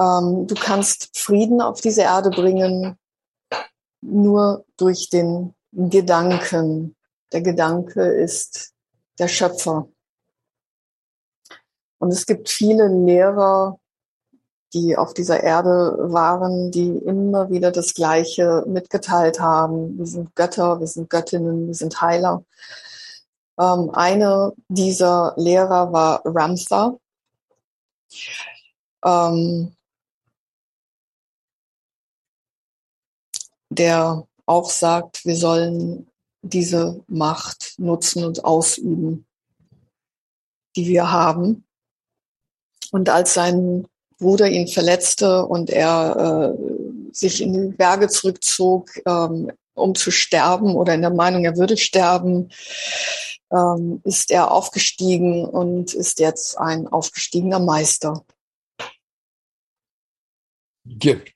Ähm, du kannst Frieden auf diese Erde bringen, nur durch den Gedanken. Der Gedanke ist der Schöpfer. Und es gibt viele Lehrer, die auf dieser Erde waren, die immer wieder das Gleiche mitgeteilt haben. Wir sind Götter, wir sind Göttinnen, wir sind Heiler. Ähm, eine dieser Lehrer war Ramtha. Ähm, der auch sagt, wir sollen diese Macht nutzen und ausüben, die wir haben. Und als sein Bruder ihn verletzte und er äh, sich in die Berge zurückzog, ähm, um zu sterben oder in der Meinung, er würde sterben, ähm, ist er aufgestiegen und ist jetzt ein aufgestiegener Meister. gift.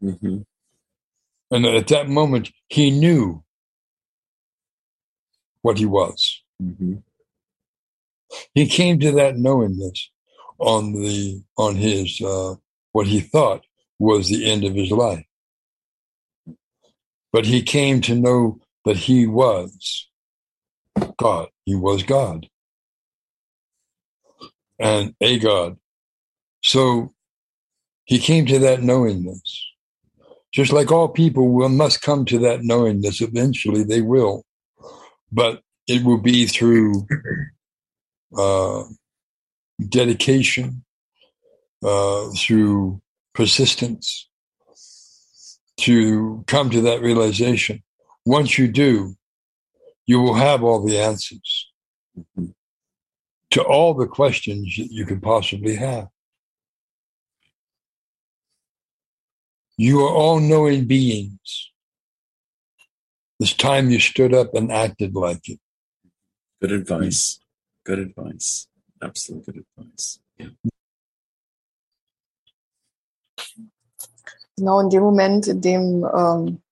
hmm And at that moment, he knew what he was. hmm He came to that knowingness on the on his uh, what he thought was the end of his life. But he came to know that he was God. He was God and a God. So he came to that knowingness. Just like all people will must come to that knowingness eventually, they will. But it will be through uh, dedication, uh, through persistence, to come to that realization. Once you do, you will have all the answers to all the questions that you could possibly have. You are all knowing beings. It's time you stood up and acted like it. Good advice. Good advice. Absolute advice. Yeah. Genau in dem Moment, in dem ähm,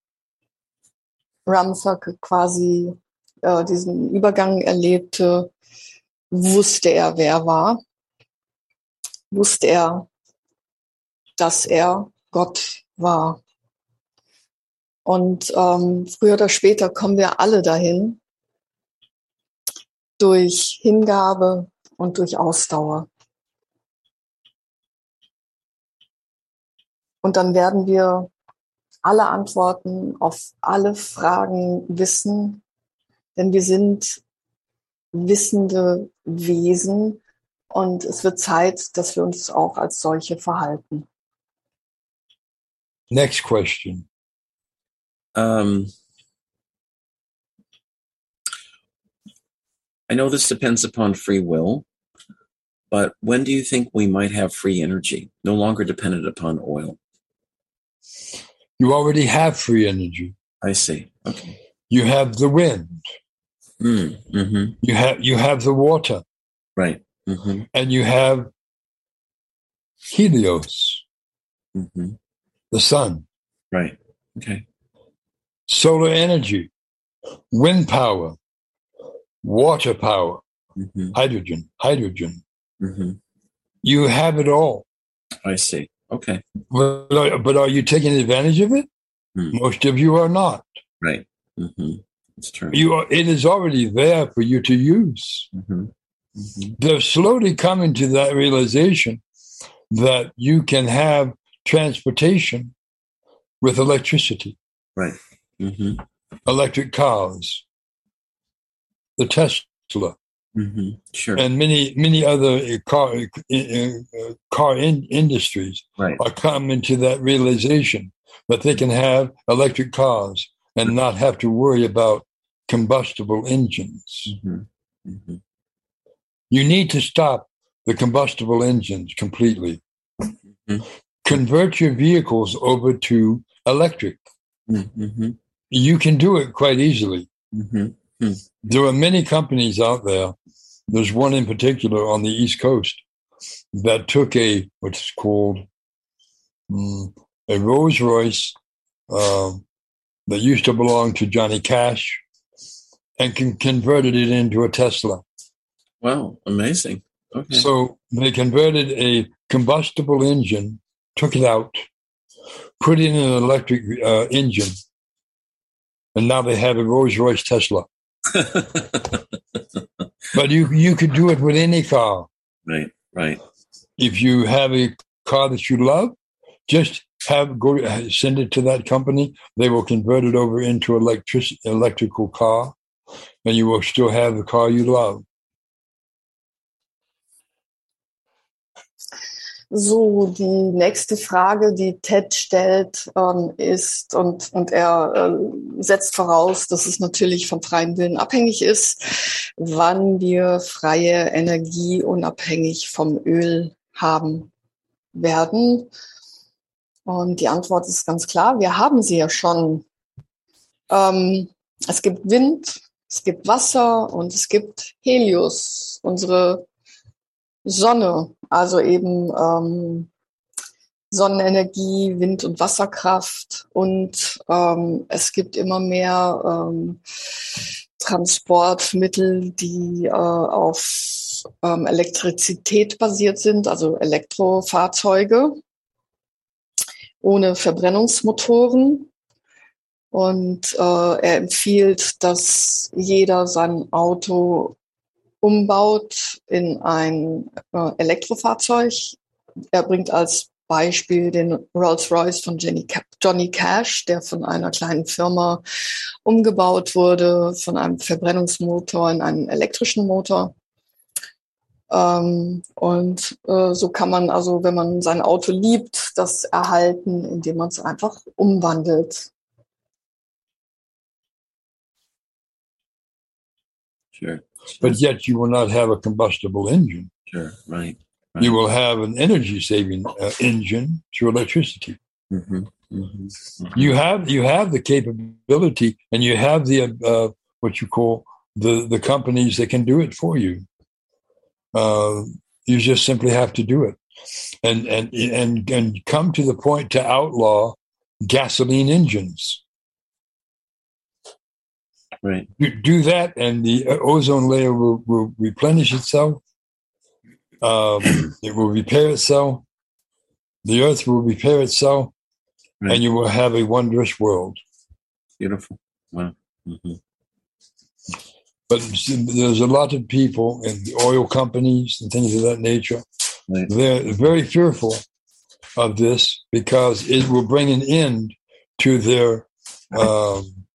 Ramthak quasi äh, diesen Übergang erlebte, wusste er, wer er war, wusste er, dass er Gott war. Und ähm, früher oder später kommen wir alle dahin durch Hingabe und durch Ausdauer. Und dann werden wir alle Antworten auf alle Fragen wissen, denn wir sind wissende Wesen und es wird Zeit, dass wir uns auch als solche verhalten. Next question. Um, I know this depends upon free will, but when do you think we might have free energy, no longer dependent upon oil? You already have free energy. I see. Okay. You have the wind. Mm, hmm You have you have the water, Right. hmm and you have Helios, hmm the sun, Right. Okay. solar energy, wind power, water power, hmm hydrogen, hydrogen. Hmm You have it all. I see. Okay. But are, but are you taking advantage of it? Hmm. Most of you are not. Right. hmm It's true. You are, it is already there for you to use. hmm hmm They're slowly coming to that realization that you can have transportation with electricity, Right. hmm electric cars, the Tesla, hmm Sure. and many many other uh, car uh, uh, car in, industries right. are coming to that realization that they can have electric cars and not have to worry about combustible engines. hmm hmm You need to stop the combustible engines completely. Mhm. Convert your vehicles over to electric. hmm You can do it quite easily. Hmm There are many companies out there. There's one in particular on the East Coast that took a what's called mm, a Rolls Royce um, that used to belong to Johnny Cash and can, converted it into a Tesla. Wow. Amazing. Okay. So they converted a combustible engine, took it out, put in an electric uh, engine, and now they have a Rolls Royce Tesla. *laughs* But you you could do it with any car. right. Right. If you have a car that you love, just have go send it to that company. They will convert it over into electric electrical car, and you will still have the car you love. So, die nächste Frage, die Ted stellt, ähm, ist, und, und er äh, setzt voraus, dass es natürlich vom freien Willen abhängig ist, wann wir freie Energie unabhängig vom Öl haben werden. Und die Antwort ist ganz klar, wir haben sie ja schon. Ähm, es gibt Wind, es gibt Wasser und es gibt Helios, unsere Sonne, also eben ähm, Sonnenenergie, Wind- und Wasserkraft und ähm, es gibt immer mehr ähm, Transportmittel, die äh, auf ähm, Elektrizität basiert sind, also Elektrofahrzeuge ohne Verbrennungsmotoren. Und äh, er empfiehlt, dass jeder sein Auto umbaut in ein äh, Elektrofahrzeug. Er bringt als Beispiel den Rolls-Royce von Ca Johnny Cash, der von einer kleinen Firma umgebaut wurde, von einem Verbrennungsmotor in einen elektrischen Motor. Ähm, und äh, so kann man also, wenn man sein Auto liebt, das erhalten, indem man es einfach umwandelt. Sure. But yet you will not have a combustible engine. Sure. Right. You will have an energy saving uh, engine through electricity. hmm hmm You have you have the capability, and you have the uh, what you call the the companies that can do it for you. Uh, you just simply have to do it. and and and and come to the point to outlaw gasoline engines. Right. Do, do that, and the ozone layer will, will replenish itself. Um, *clears throat* it will repair itself. The earth will repair itself, Right. and you will have a wondrous world. Beautiful. Wow. hmm But there's a lot of people in the oil companies and things of that nature. Right. They're very fearful of this because it will bring an end to their um,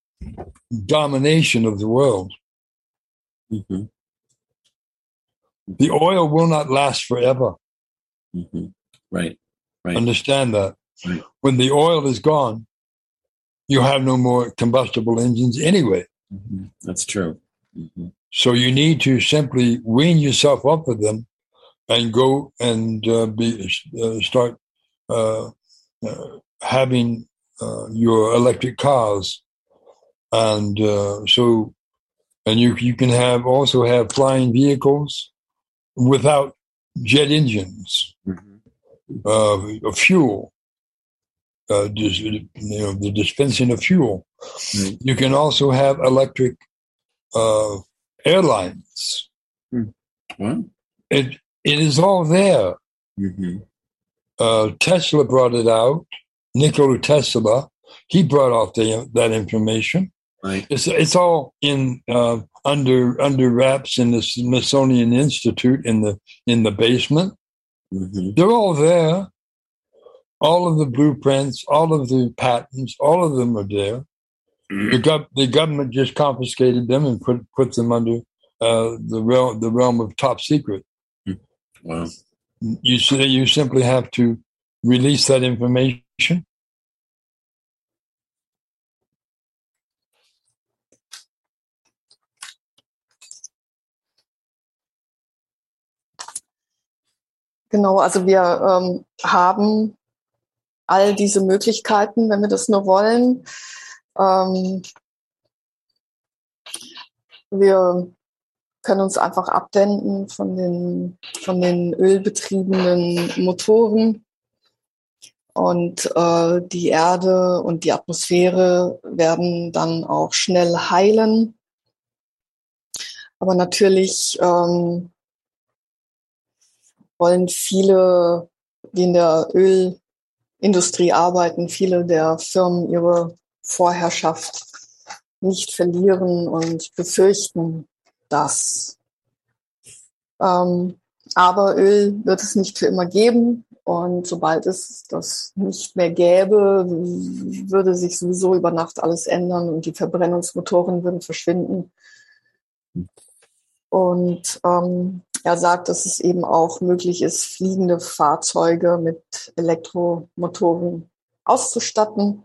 domination of the world. hmm The oil will not last forever. hmm Right. Right. Understand that. Right. When the oil is gone, you have no more combustible engines anyway. Mhm. That's true. hmm So you need to simply wean yourself off of them and go and uh, be uh, start uh, uh, having uh, your electric cars, and uh, so and you you can have also have flying vehicles without jet engines hmm uh, of fuel. Uh, dis, you know the dispensing of fuel. Right. You can also have electric uh, airlines. Wow. It it is all there. hmm Uh, Tesla brought it out. Nikola Tesla, he brought off the, that information. Right. It's it's all in uh, under under wraps in the Smithsonian Institute in the in the basement. hmm They're all there. All of the blueprints, all of the patents, all of them are there. The, gov- the government just confiscated them and put put them under uh, the realm the realm of top secret. Wow. You say you simply have to release that information. Genau, also wir ähm, haben all diese Möglichkeiten, wenn wir das nur wollen. Ähm, wir können uns einfach abwenden von den, von den ölbetriebenen Motoren. Und äh, die Erde und die Atmosphäre werden dann auch schnell heilen. Aber natürlich ähm, wollen viele, die in der Ölindustrie arbeiten, viele der Firmen ihre Vorherrschaft nicht verlieren und befürchten das. Ähm, aber Öl wird es nicht für immer geben. Und sobald es das nicht mehr gäbe, würde sich sowieso über Nacht alles ändern und die Verbrennungsmotoren würden verschwinden. Und ähm, er sagt, dass es eben auch möglich ist, fliegende Fahrzeuge mit Elektromotoren auszustatten.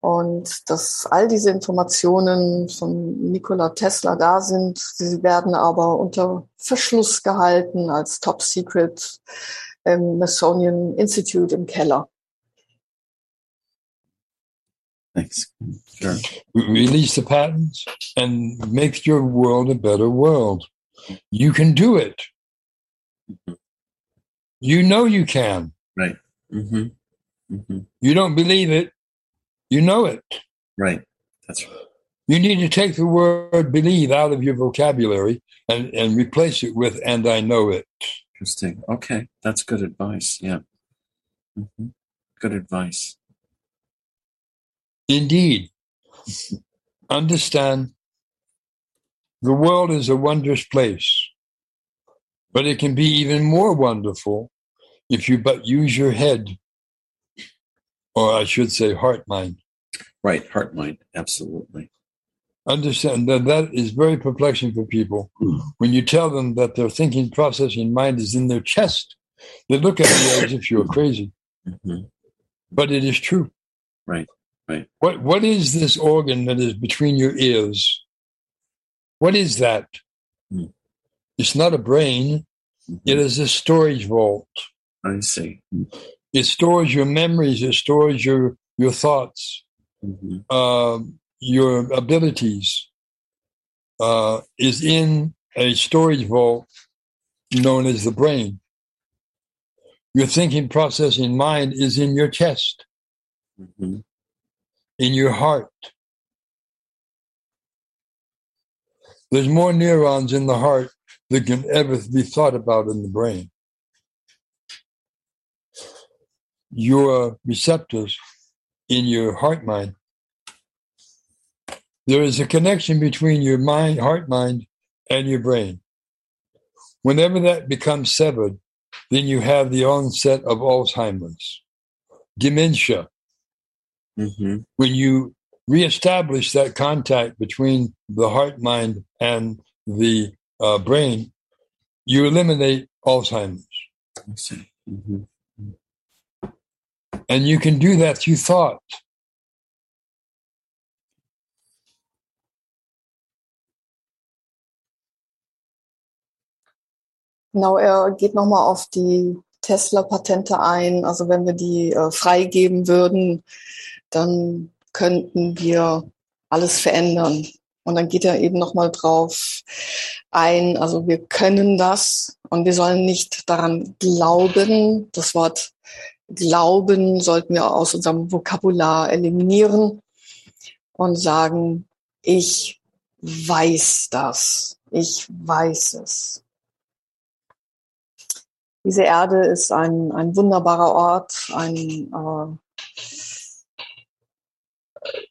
Und dass all diese Informationen von Nikola Tesla da sind, sie werden aber unter Verschluss gehalten als Top Secret im Smithsonian Institute im Keller. Thanks. Sure. Release the patents and make your world a better world. You can do it. You know you can. Right. hmm hmm You don't believe it. You know it. Right. That's right. You need to take the word believe out of your vocabulary and, and replace it with and I know it. Interesting. Okay. That's good advice. Yeah. hmm Good advice. Indeed. *laughs* Understand the world is a wondrous place, but it can be even more wonderful if you but use your head, or I should say, heart mind. Right. Heart mind. Absolutely. Understand that that is very perplexing for people. When you tell them that their thinking, processing mind is in their chest, they look at you as if you're *coughs* crazy. hmm But it is true. Right. Right. What what is this organ that is between your ears? What is that? Hmm. It's not a brain. Mhm. It is a storage vault. I see. It stores your memories. It stores your your thoughts, hmm um, your abilities. Uh, is in a storage vault known as the brain. your thinking processing mind is in your chest, Mhm. in your heart. There's more neurons in the heart than can ever be thought about in the brain. Your receptors in your heart mind. There is a connection between your mind, heart mind, and your brain. Whenever that becomes severed, then you have the onset of Alzheimer's, dementia. Mhm. When you reestablish that contact between the heart mind and the uh, brain, you eliminate Alzheimer's. I see. Mhm. And you can do that through thought. Genau, er geht nochmal auf die Tesla-Patente ein. Also wenn wir die äh, freigeben würden, dann könnten wir alles verändern. Und dann geht er eben nochmal drauf ein. Also wir können das und wir sollen nicht daran glauben. Das Wort Glauben sollten wir aus unserem Vokabular eliminieren und sagen, ich weiß das. Ich weiß es. Diese Erde ist ein, ein wunderbarer Ort, ein äh,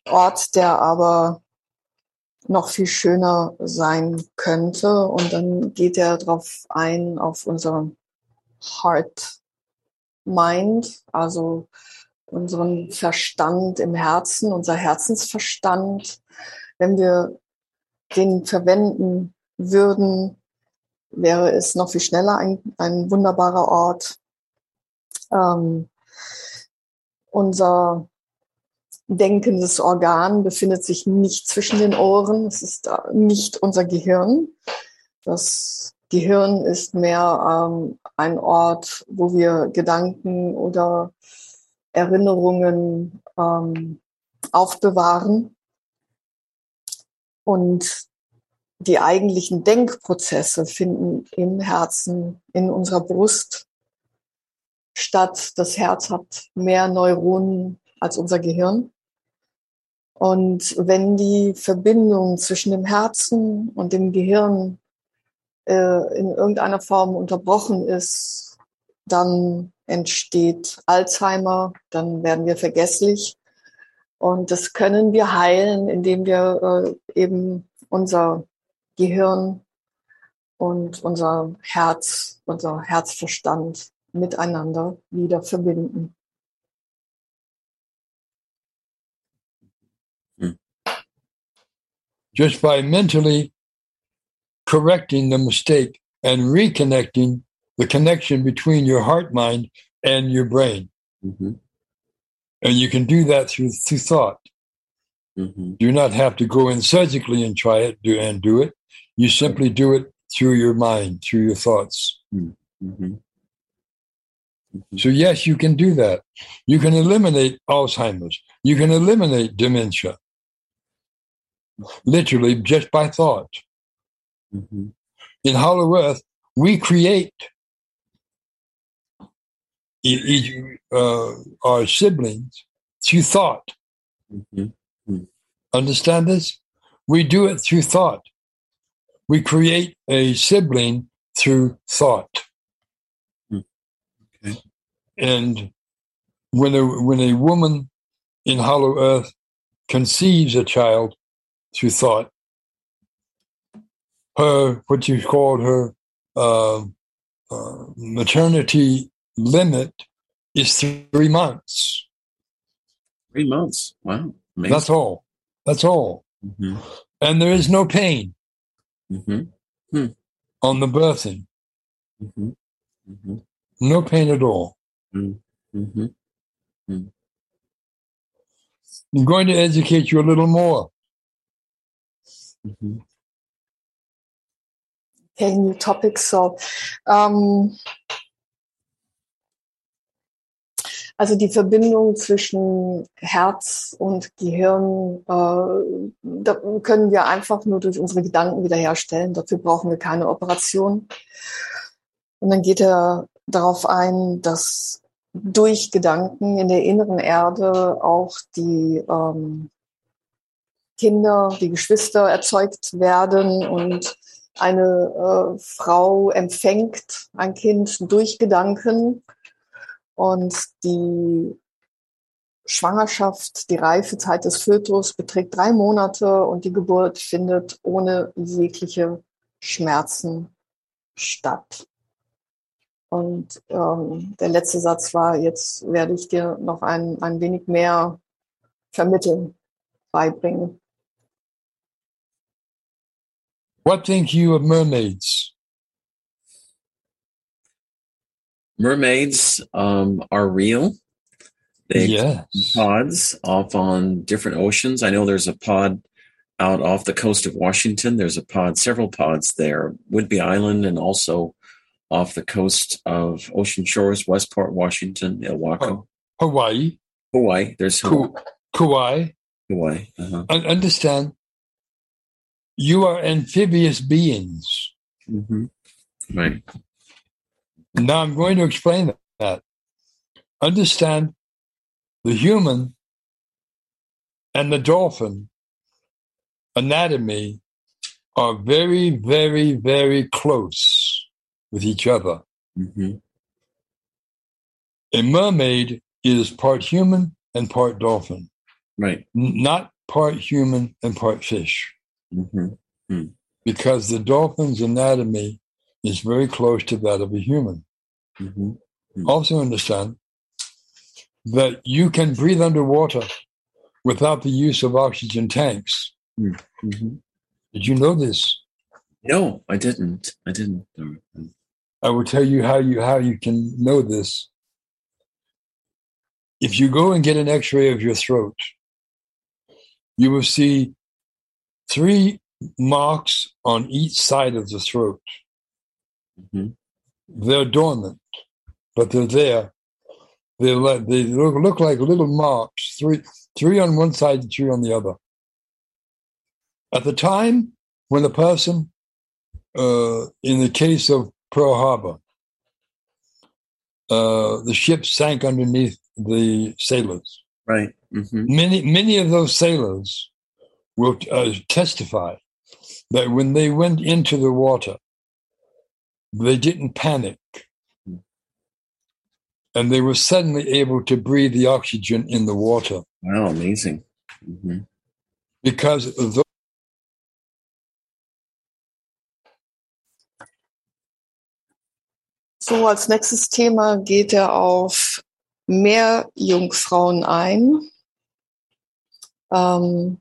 Ort, der aber noch viel schöner sein könnte. Und dann geht er darauf ein, auf unser Heart Mind, also unseren Verstand im Herzen, unser Herzensverstand. Wenn wir den verwenden würden, wäre es noch viel schneller ein, ein wunderbarer Ort. Ähm, unser denkendes Organ befindet sich nicht zwischen den Ohren. Es ist äh, nicht unser Gehirn. Das Gehirn ist mehr ähm, ein Ort, wo wir Gedanken oder Erinnerungen ähm, aufbewahren. Und die eigentlichen Denkprozesse finden im Herzen, in unserer Brust statt. Das Herz hat mehr Neuronen als unser Gehirn. Und wenn die Verbindung zwischen dem Herzen und dem Gehirn äh, in irgendeiner Form unterbrochen ist, dann entsteht Alzheimer, dann werden wir vergesslich. Und das können wir heilen, indem wir äh, eben unser Gehirn und unser Herz, unser Herzverstand miteinander wieder verbinden. Just by mentally correcting the mistake and reconnecting the connection between your heart mind and your brain. Mhm. And you can do that through, through thought. Mhm. Do not have to go in surgically and try it do, and do it. You simply do it through your mind, through your thoughts. Mhm. So, yes, you can do that. You can eliminate Alzheimer's. You can eliminate dementia, literally just by thought. Mhm. In Hollow Earth, we create e- e- uh, our siblings through thought. Mhm. Understand this? We do it through thought. We create a sibling through thought. Okay. And when a when a woman in Hollow Earth conceives a child through thought, her what you called her uh, uh, maternity limit is three months. Three months. Wow. Amazing. That's all. That's all. Mhm. And there is no pain Mhm. on the birthing. Mhm. Mhm. No pain at all. Mhm. I'm going to educate you a little more. Mhm. Okay, new topic. So, ähm, also die Verbindung zwischen Herz und Gehirn, äh, da können wir einfach nur durch unsere Gedanken wiederherstellen. Dafür brauchen wir keine Operation. Und dann geht er darauf ein, dass durch Gedanken in der inneren Erde auch die ähm, Kinder, die Geschwister erzeugt werden und eine äh, Frau empfängt ein Kind durch Gedanken und die Schwangerschaft, die Reifezeit des Fötus beträgt drei Monate und die Geburt findet ohne jegliche Schmerzen statt. Und ähm, der letzte Satz war, jetzt werde ich dir noch ein, ein wenig mehr vermitteln, beibringen. What think you of mermaids? Mermaids um, are real. They Yes. pods off on different oceans. I know there's a pod out off the coast of Washington. There's a pod, several pods there, Whidbey Island, and also off the coast of Ocean Shores, Westport, Washington, Ilwaco. Hawaii, Hawaii. There's Hawaii. Ku- Kauai. Hawaii. Uh-huh. Un- understand, you are amphibious beings. hmm Right. Now I'm going to explain that. Understand the human and the dolphin anatomy are very, very, very close with each other. hmm A mermaid is part human and part dolphin, Right. n- not part human and part fish, hmm because the dolphin's anatomy is very close to that of a human. hmm Also, understand that you can breathe underwater without the use of oxygen tanks. hmm Did you know this? No, I didn't. I didn't. I will tell you how you how you can know this. If you go and get an X-ray of your throat, you will see three marks on each side of the throat. hmm They're dormant, but they're there. They like they look, look like little marks, three three on one side and three on the other. At the time when the person, uh, in the case of Pearl Harbor, uh, the ship sank underneath the sailors. Right. hmm Many many of those sailors will uh, testify that when they went into the water, they didn't panic, and they were suddenly able to breathe the oxygen in the water Wow, amazing. hmm because of the So, als nächstes Thema geht er auf Meerjungfrauen ein. Ähm,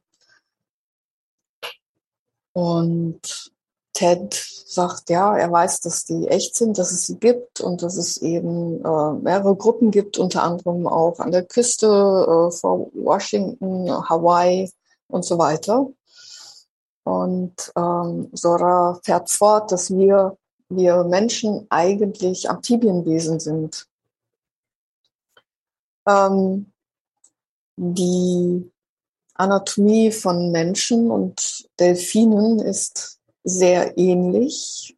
und Ted sagt, ja, er weiß, dass die echt sind, dass es sie gibt und dass es eben äh, mehrere Gruppen gibt, unter anderem auch an der Küste äh, vor Washington, Hawaii und so weiter. Und ähm, Sora fährt fort, dass wir wir Menschen eigentlich Amphibienwesen sind. Ähm, die Anatomie von Menschen und Delfinen ist sehr ähnlich.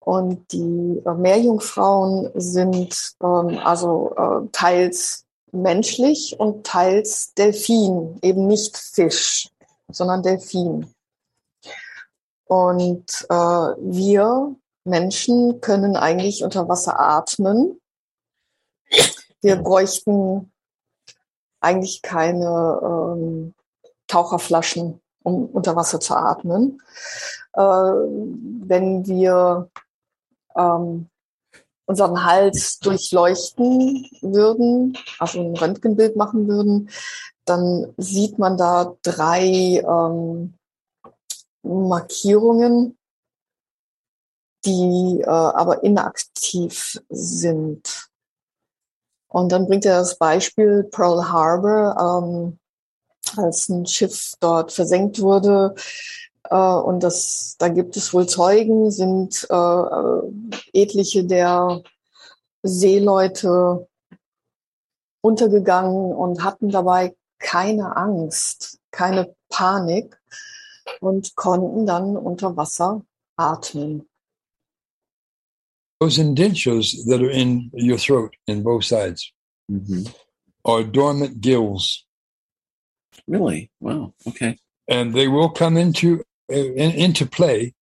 Und die äh, Meerjungfrauen sind ähm, also äh, teils menschlich und teils Delfin, eben nicht Fisch, sondern Delfin. Und äh, wir Menschen können eigentlich unter Wasser atmen. Wir bräuchten eigentlich keine ähm, Taucherflaschen, um unter Wasser zu atmen. Äh, wenn wir ähm, unseren Hals durchleuchten würden, also ein Röntgenbild machen würden, dann sieht man da drei ähm, Markierungen, die äh, aber inaktiv sind. Und dann bringt er das Beispiel Pearl Harbor, ähm, als ein Schiff dort versenkt wurde. Äh, und das, da gibt es wohl Zeugen, sind äh, äh, etliche der Seeleute untergegangen und hatten dabei keine Angst, keine Panik und konnten dann unter Wasser atmen. Those indentures that are in your throat in both sides hmm are dormant gills, Really? Wow. Okay. and they will come into uh, in, into play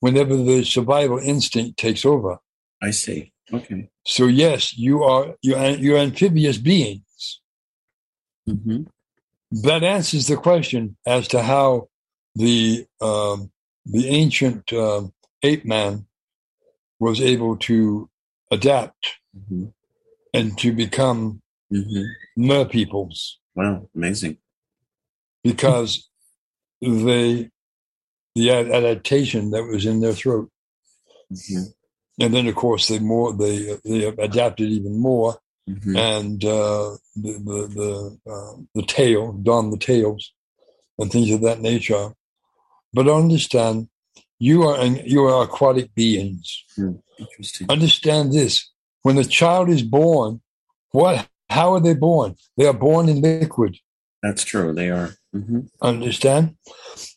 whenever the survival instinct takes over. I see. Okay. So yes, you are you're, you're amphibious beings. hmm That answers the question as to how the um, the ancient um, ape man was able to adapt hmm and to become hmm mer peoples Wow. Amazing. because they the adaptation that was in their throat, hmm and then of course they more they they adapted even more, hmm and uh, the the the, uh, the tail, don the tails, and things of that nature. But I understand, you are an, you are aquatic beings. Interesting. Understand this: when the child is born, what? How are they born? They are born in liquid. That's true. They are. hmm Understand?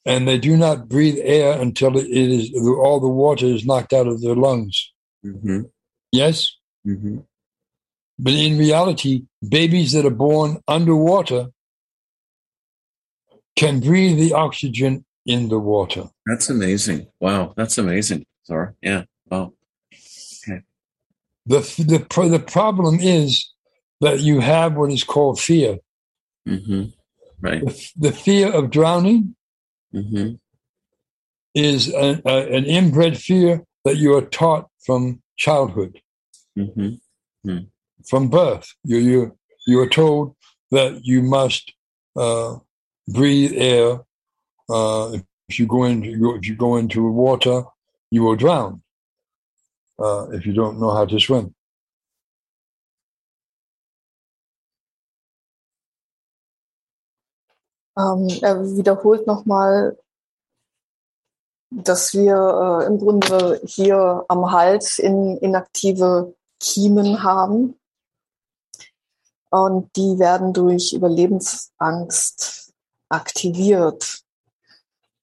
And they do not breathe air until it is all the water is knocked out of their lungs. hmm Yes, hmm but in reality, babies that are born underwater can breathe the oxygen in the water. That's amazing. Wow. That's amazing. Zorra. Yeah. Wow. The the the problem is that you have what is called fear. hmm Right. The, the fear of drowning hmm is a, a, an inbred fear that you are taught from childhood. hmm from birth. You you you are told that you must uh, breathe air. Uh, if you go into if you go into water, you will drown. Uh, if you don't know how to swim, Ähm, er wiederholt nochmal, dass wir äh, im Grunde hier am Hals in, inaktive Kiemen haben. Und die werden durch Überlebensangst aktiviert.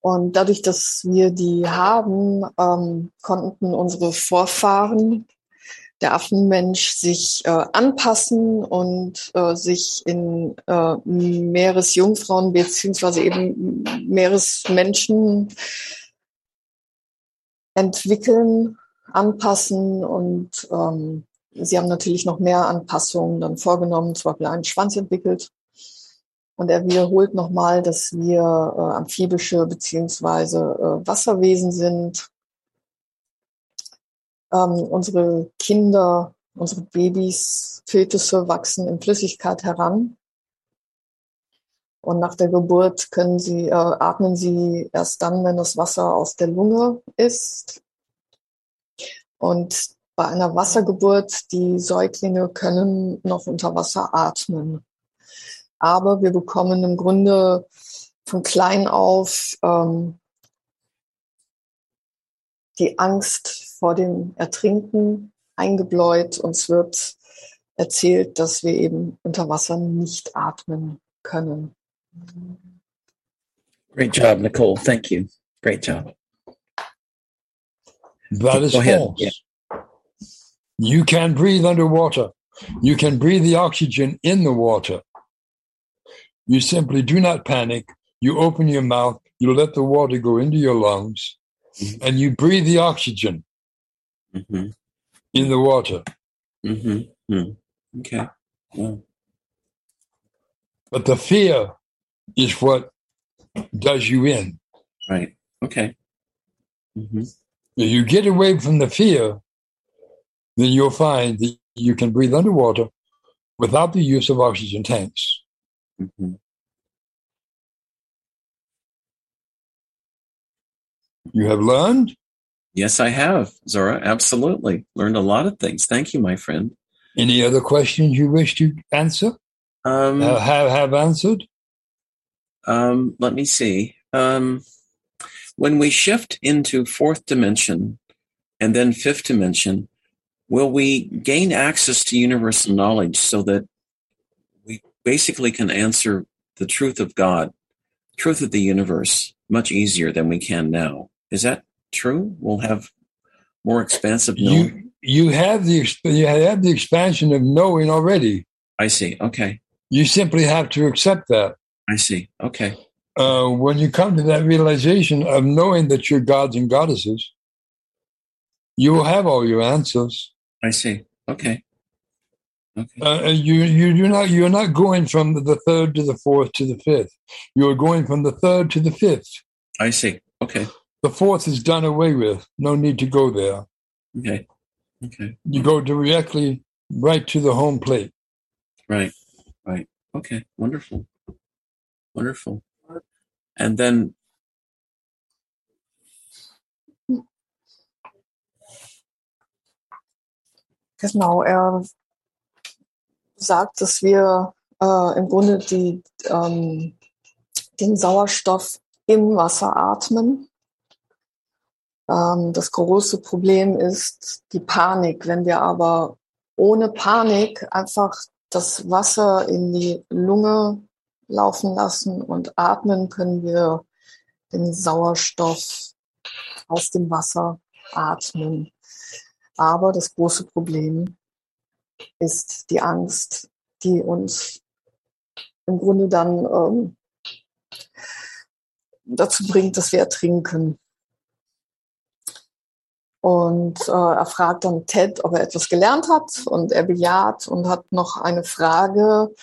Und dadurch, dass wir die haben, ähm, konnten unsere Vorfahren, der Affenmensch, sich äh, anpassen und äh, sich in äh, Meeresjungfrauen beziehungsweise eben Meeresmenschen entwickeln, anpassen und ähm, sie haben natürlich noch mehr Anpassungen dann vorgenommen, zum Beispiel einen Schwanz entwickelt. Und er wiederholt nochmal, dass wir äh, amphibische beziehungsweise äh, Wasserwesen sind. Ähm, unsere Kinder, unsere Babys, Fötusse wachsen in Flüssigkeit heran. Und nach der Geburt können sie, äh, atmen sie erst dann, wenn das Wasser aus der Lunge ist. Und bei einer Wassergeburt, die Säuglinge können noch unter Wasser atmen. Aber wir bekommen im Grunde von klein auf ähm, die Angst vor dem Ertrinken eingebläut. Uns wird erzählt, dass wir eben unter Wasser nicht atmen können. Great job, Nicole. Thank you. Great job. that is Go ahead. false. Yeah. You can breathe underwater. You can breathe the oxygen in the water. You simply do not panic. You open your mouth. You let the water go into your lungs, Mhm. and you breathe the oxygen hmm in the water. hmm hmm Okay. Wow. But the fear is what does you in. Right. Okay. hmm If you get away from the fear, then you'll find that you can breathe underwater without the use of oxygen tanks. Hmm You have learned. Yes, I have, Zorra. Absolutely. Learned a lot of things. Thank you, my friend. Any other questions you wish to answer? Um, Uh, have have answered? um, let me see. Um, when we shift into fourth dimension and then fifth dimension, will we gain access to universal knowledge so that basically can answer the truth of God, truth of the universe, much easier than we can now? Is that true? We'll have more expansive knowing. You you have the you have the expansion of knowing already. I see. Okay. You simply have to accept that. I see. Okay. Uh, when you come to that realization of knowing that you're gods and goddesses, you will have all your answers. I see. Okay. Okay. Uh, you you you're not you're not going from the third to the fourth to the fifth. You are going from the third to the fifth. I see. Okay. The fourth is done away with. No need to go there. Okay. Okay. You go directly right to the home plate. Right. Right. Okay. Wonderful. Wonderful. And then Genau, er sagt, dass wir äh, im Grunde die, ähm, den Sauerstoff im Wasser atmen. Ähm, das große Problem ist die Panik. Wenn wir aber ohne Panik einfach das Wasser in die Lunge laufen lassen und atmen, können wir den Sauerstoff aus dem Wasser atmen. Aber das große Problem ist die Angst, die uns im Grunde dann ähm, dazu bringt, dass wir ertrinken. Und äh, er fragt dann Ted, ob er etwas gelernt hat und er bejaht und hat noch eine Frage,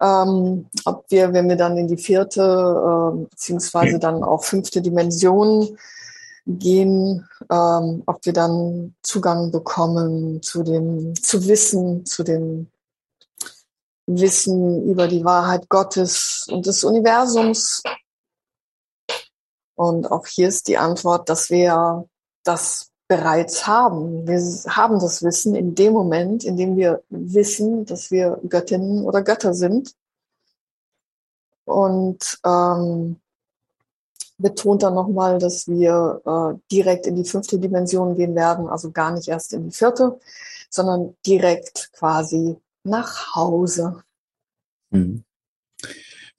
ähm, ob wir, wenn wir dann in die vierte äh, beziehungsweise dann auch fünfte Dimension gehen, ähm, ob wir dann Zugang bekommen zu dem, zu Wissen, zu dem Wissen über die Wahrheit Gottes und des Universums. Und auch hier ist die Antwort, dass wir das bereits haben. Wir haben das Wissen in dem Moment, in dem wir wissen, dass wir Göttinnen oder Götter sind. Und ähm, betont dann nochmal, dass wir äh, direkt in die fünfte Dimension gehen werden, also gar nicht erst in die vierte, sondern direkt quasi nach Hause. Hmm.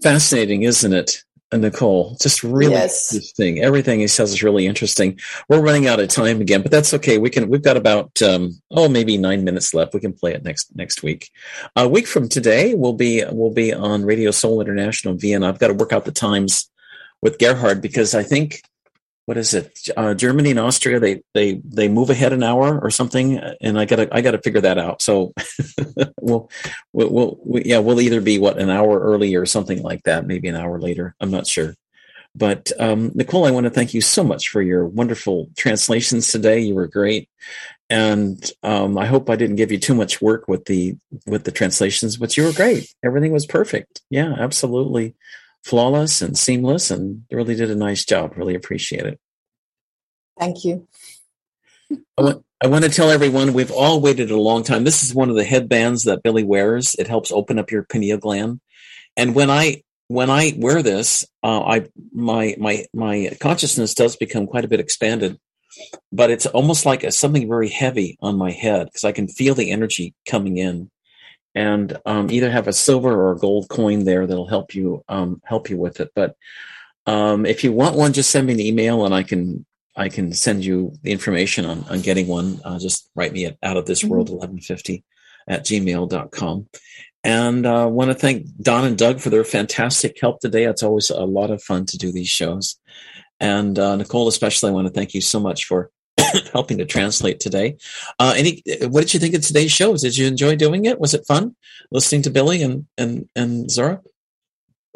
Fascinating, isn't it, Nicole? Just really Yes. interesting. Everything he says is really interesting. We're running out of time again, but that's okay. We can. We've got about um, oh maybe nine minutes left. We can play it next next week. A week from today, we'll be we'll be on Radio Soul International in Vienna. I've got to work out the times with Gerhard because I think what is it? Uh, Germany and Austria they they they move ahead an hour or something, and I gotta I gotta figure that out. So *laughs* we'll we'll, we'll we, yeah we'll either be what an hour early or something like that, maybe an hour later. I'm not sure. But um, Nicole, I want to thank you so much for your wonderful translations today. You were great, and um, I hope I didn't give you too much work with the with the translations, but you were great. Everything was perfect. Yeah, absolutely flawless and seamless, and really did a nice job. Really appreciate it. Thank you. I want, I want to tell everyone we've all waited a long time. This is one of the headbands that Billie wears. It helps open up your pineal gland. And when I when I wear this, uh, I my my my consciousness does become quite a bit expanded, but it's almost like a, something very heavy on my head because I can feel the energy coming in. And um, either have a silver or a gold coin there that'll help you um, help you with it. But um, if you want one, just send me an email and I can I can send you the information on, on getting one. Uh, just write me at out of this world 1150 at gmail.com. And I uh, want to thank Don and Doug for their fantastic help today. It's always a lot of fun to do these shows. And uh, Nicole, especially, I want to thank you so much for *coughs* helping to translate today. Uh, any, what did you think of today's shows? Did you enjoy doing it? Was it fun listening to Billie and and and Zorra?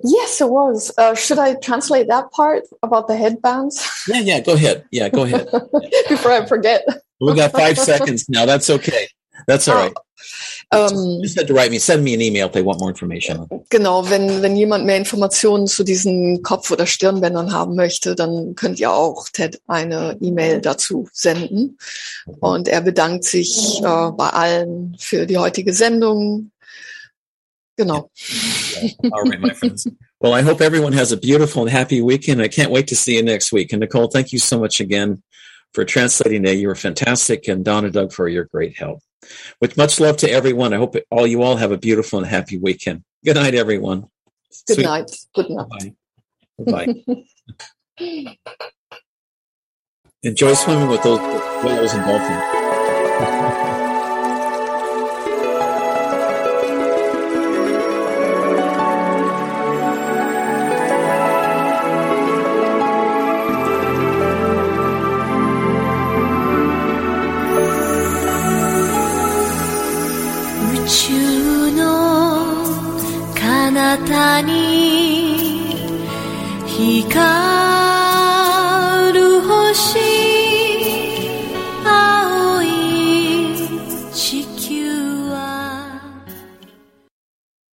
Yes, it was. Uh, should I translate that part about the headbands Yeah, yeah. Go ahead. Yeah, go ahead. *laughs* before I forget? We got five seconds now. That's okay. That's all right. Ähm, Just had to write me, send me an email if they want more information. Genau, wenn, wenn jemand mehr Informationen zu diesen Kopf- oder Stirnbändern haben möchte, dann könnt ihr auch Ted eine E-Mail dazu senden. Und er bedankt sich äh, bei allen für die heutige Sendung. Genau. All right, my friends. Well, I hope everyone has a beautiful and happy weekend. I can't wait to see you next week. And Nicole, thank you so much again for translating today. You were fantastic. And Donna Doug for your great help. With much love to everyone, I hope all you all have a beautiful and happy weekend. Good night, everyone. Good Sweet- night. Good night. Bye. Bye. *laughs* Enjoy swimming with those whales and dolphins. 方に光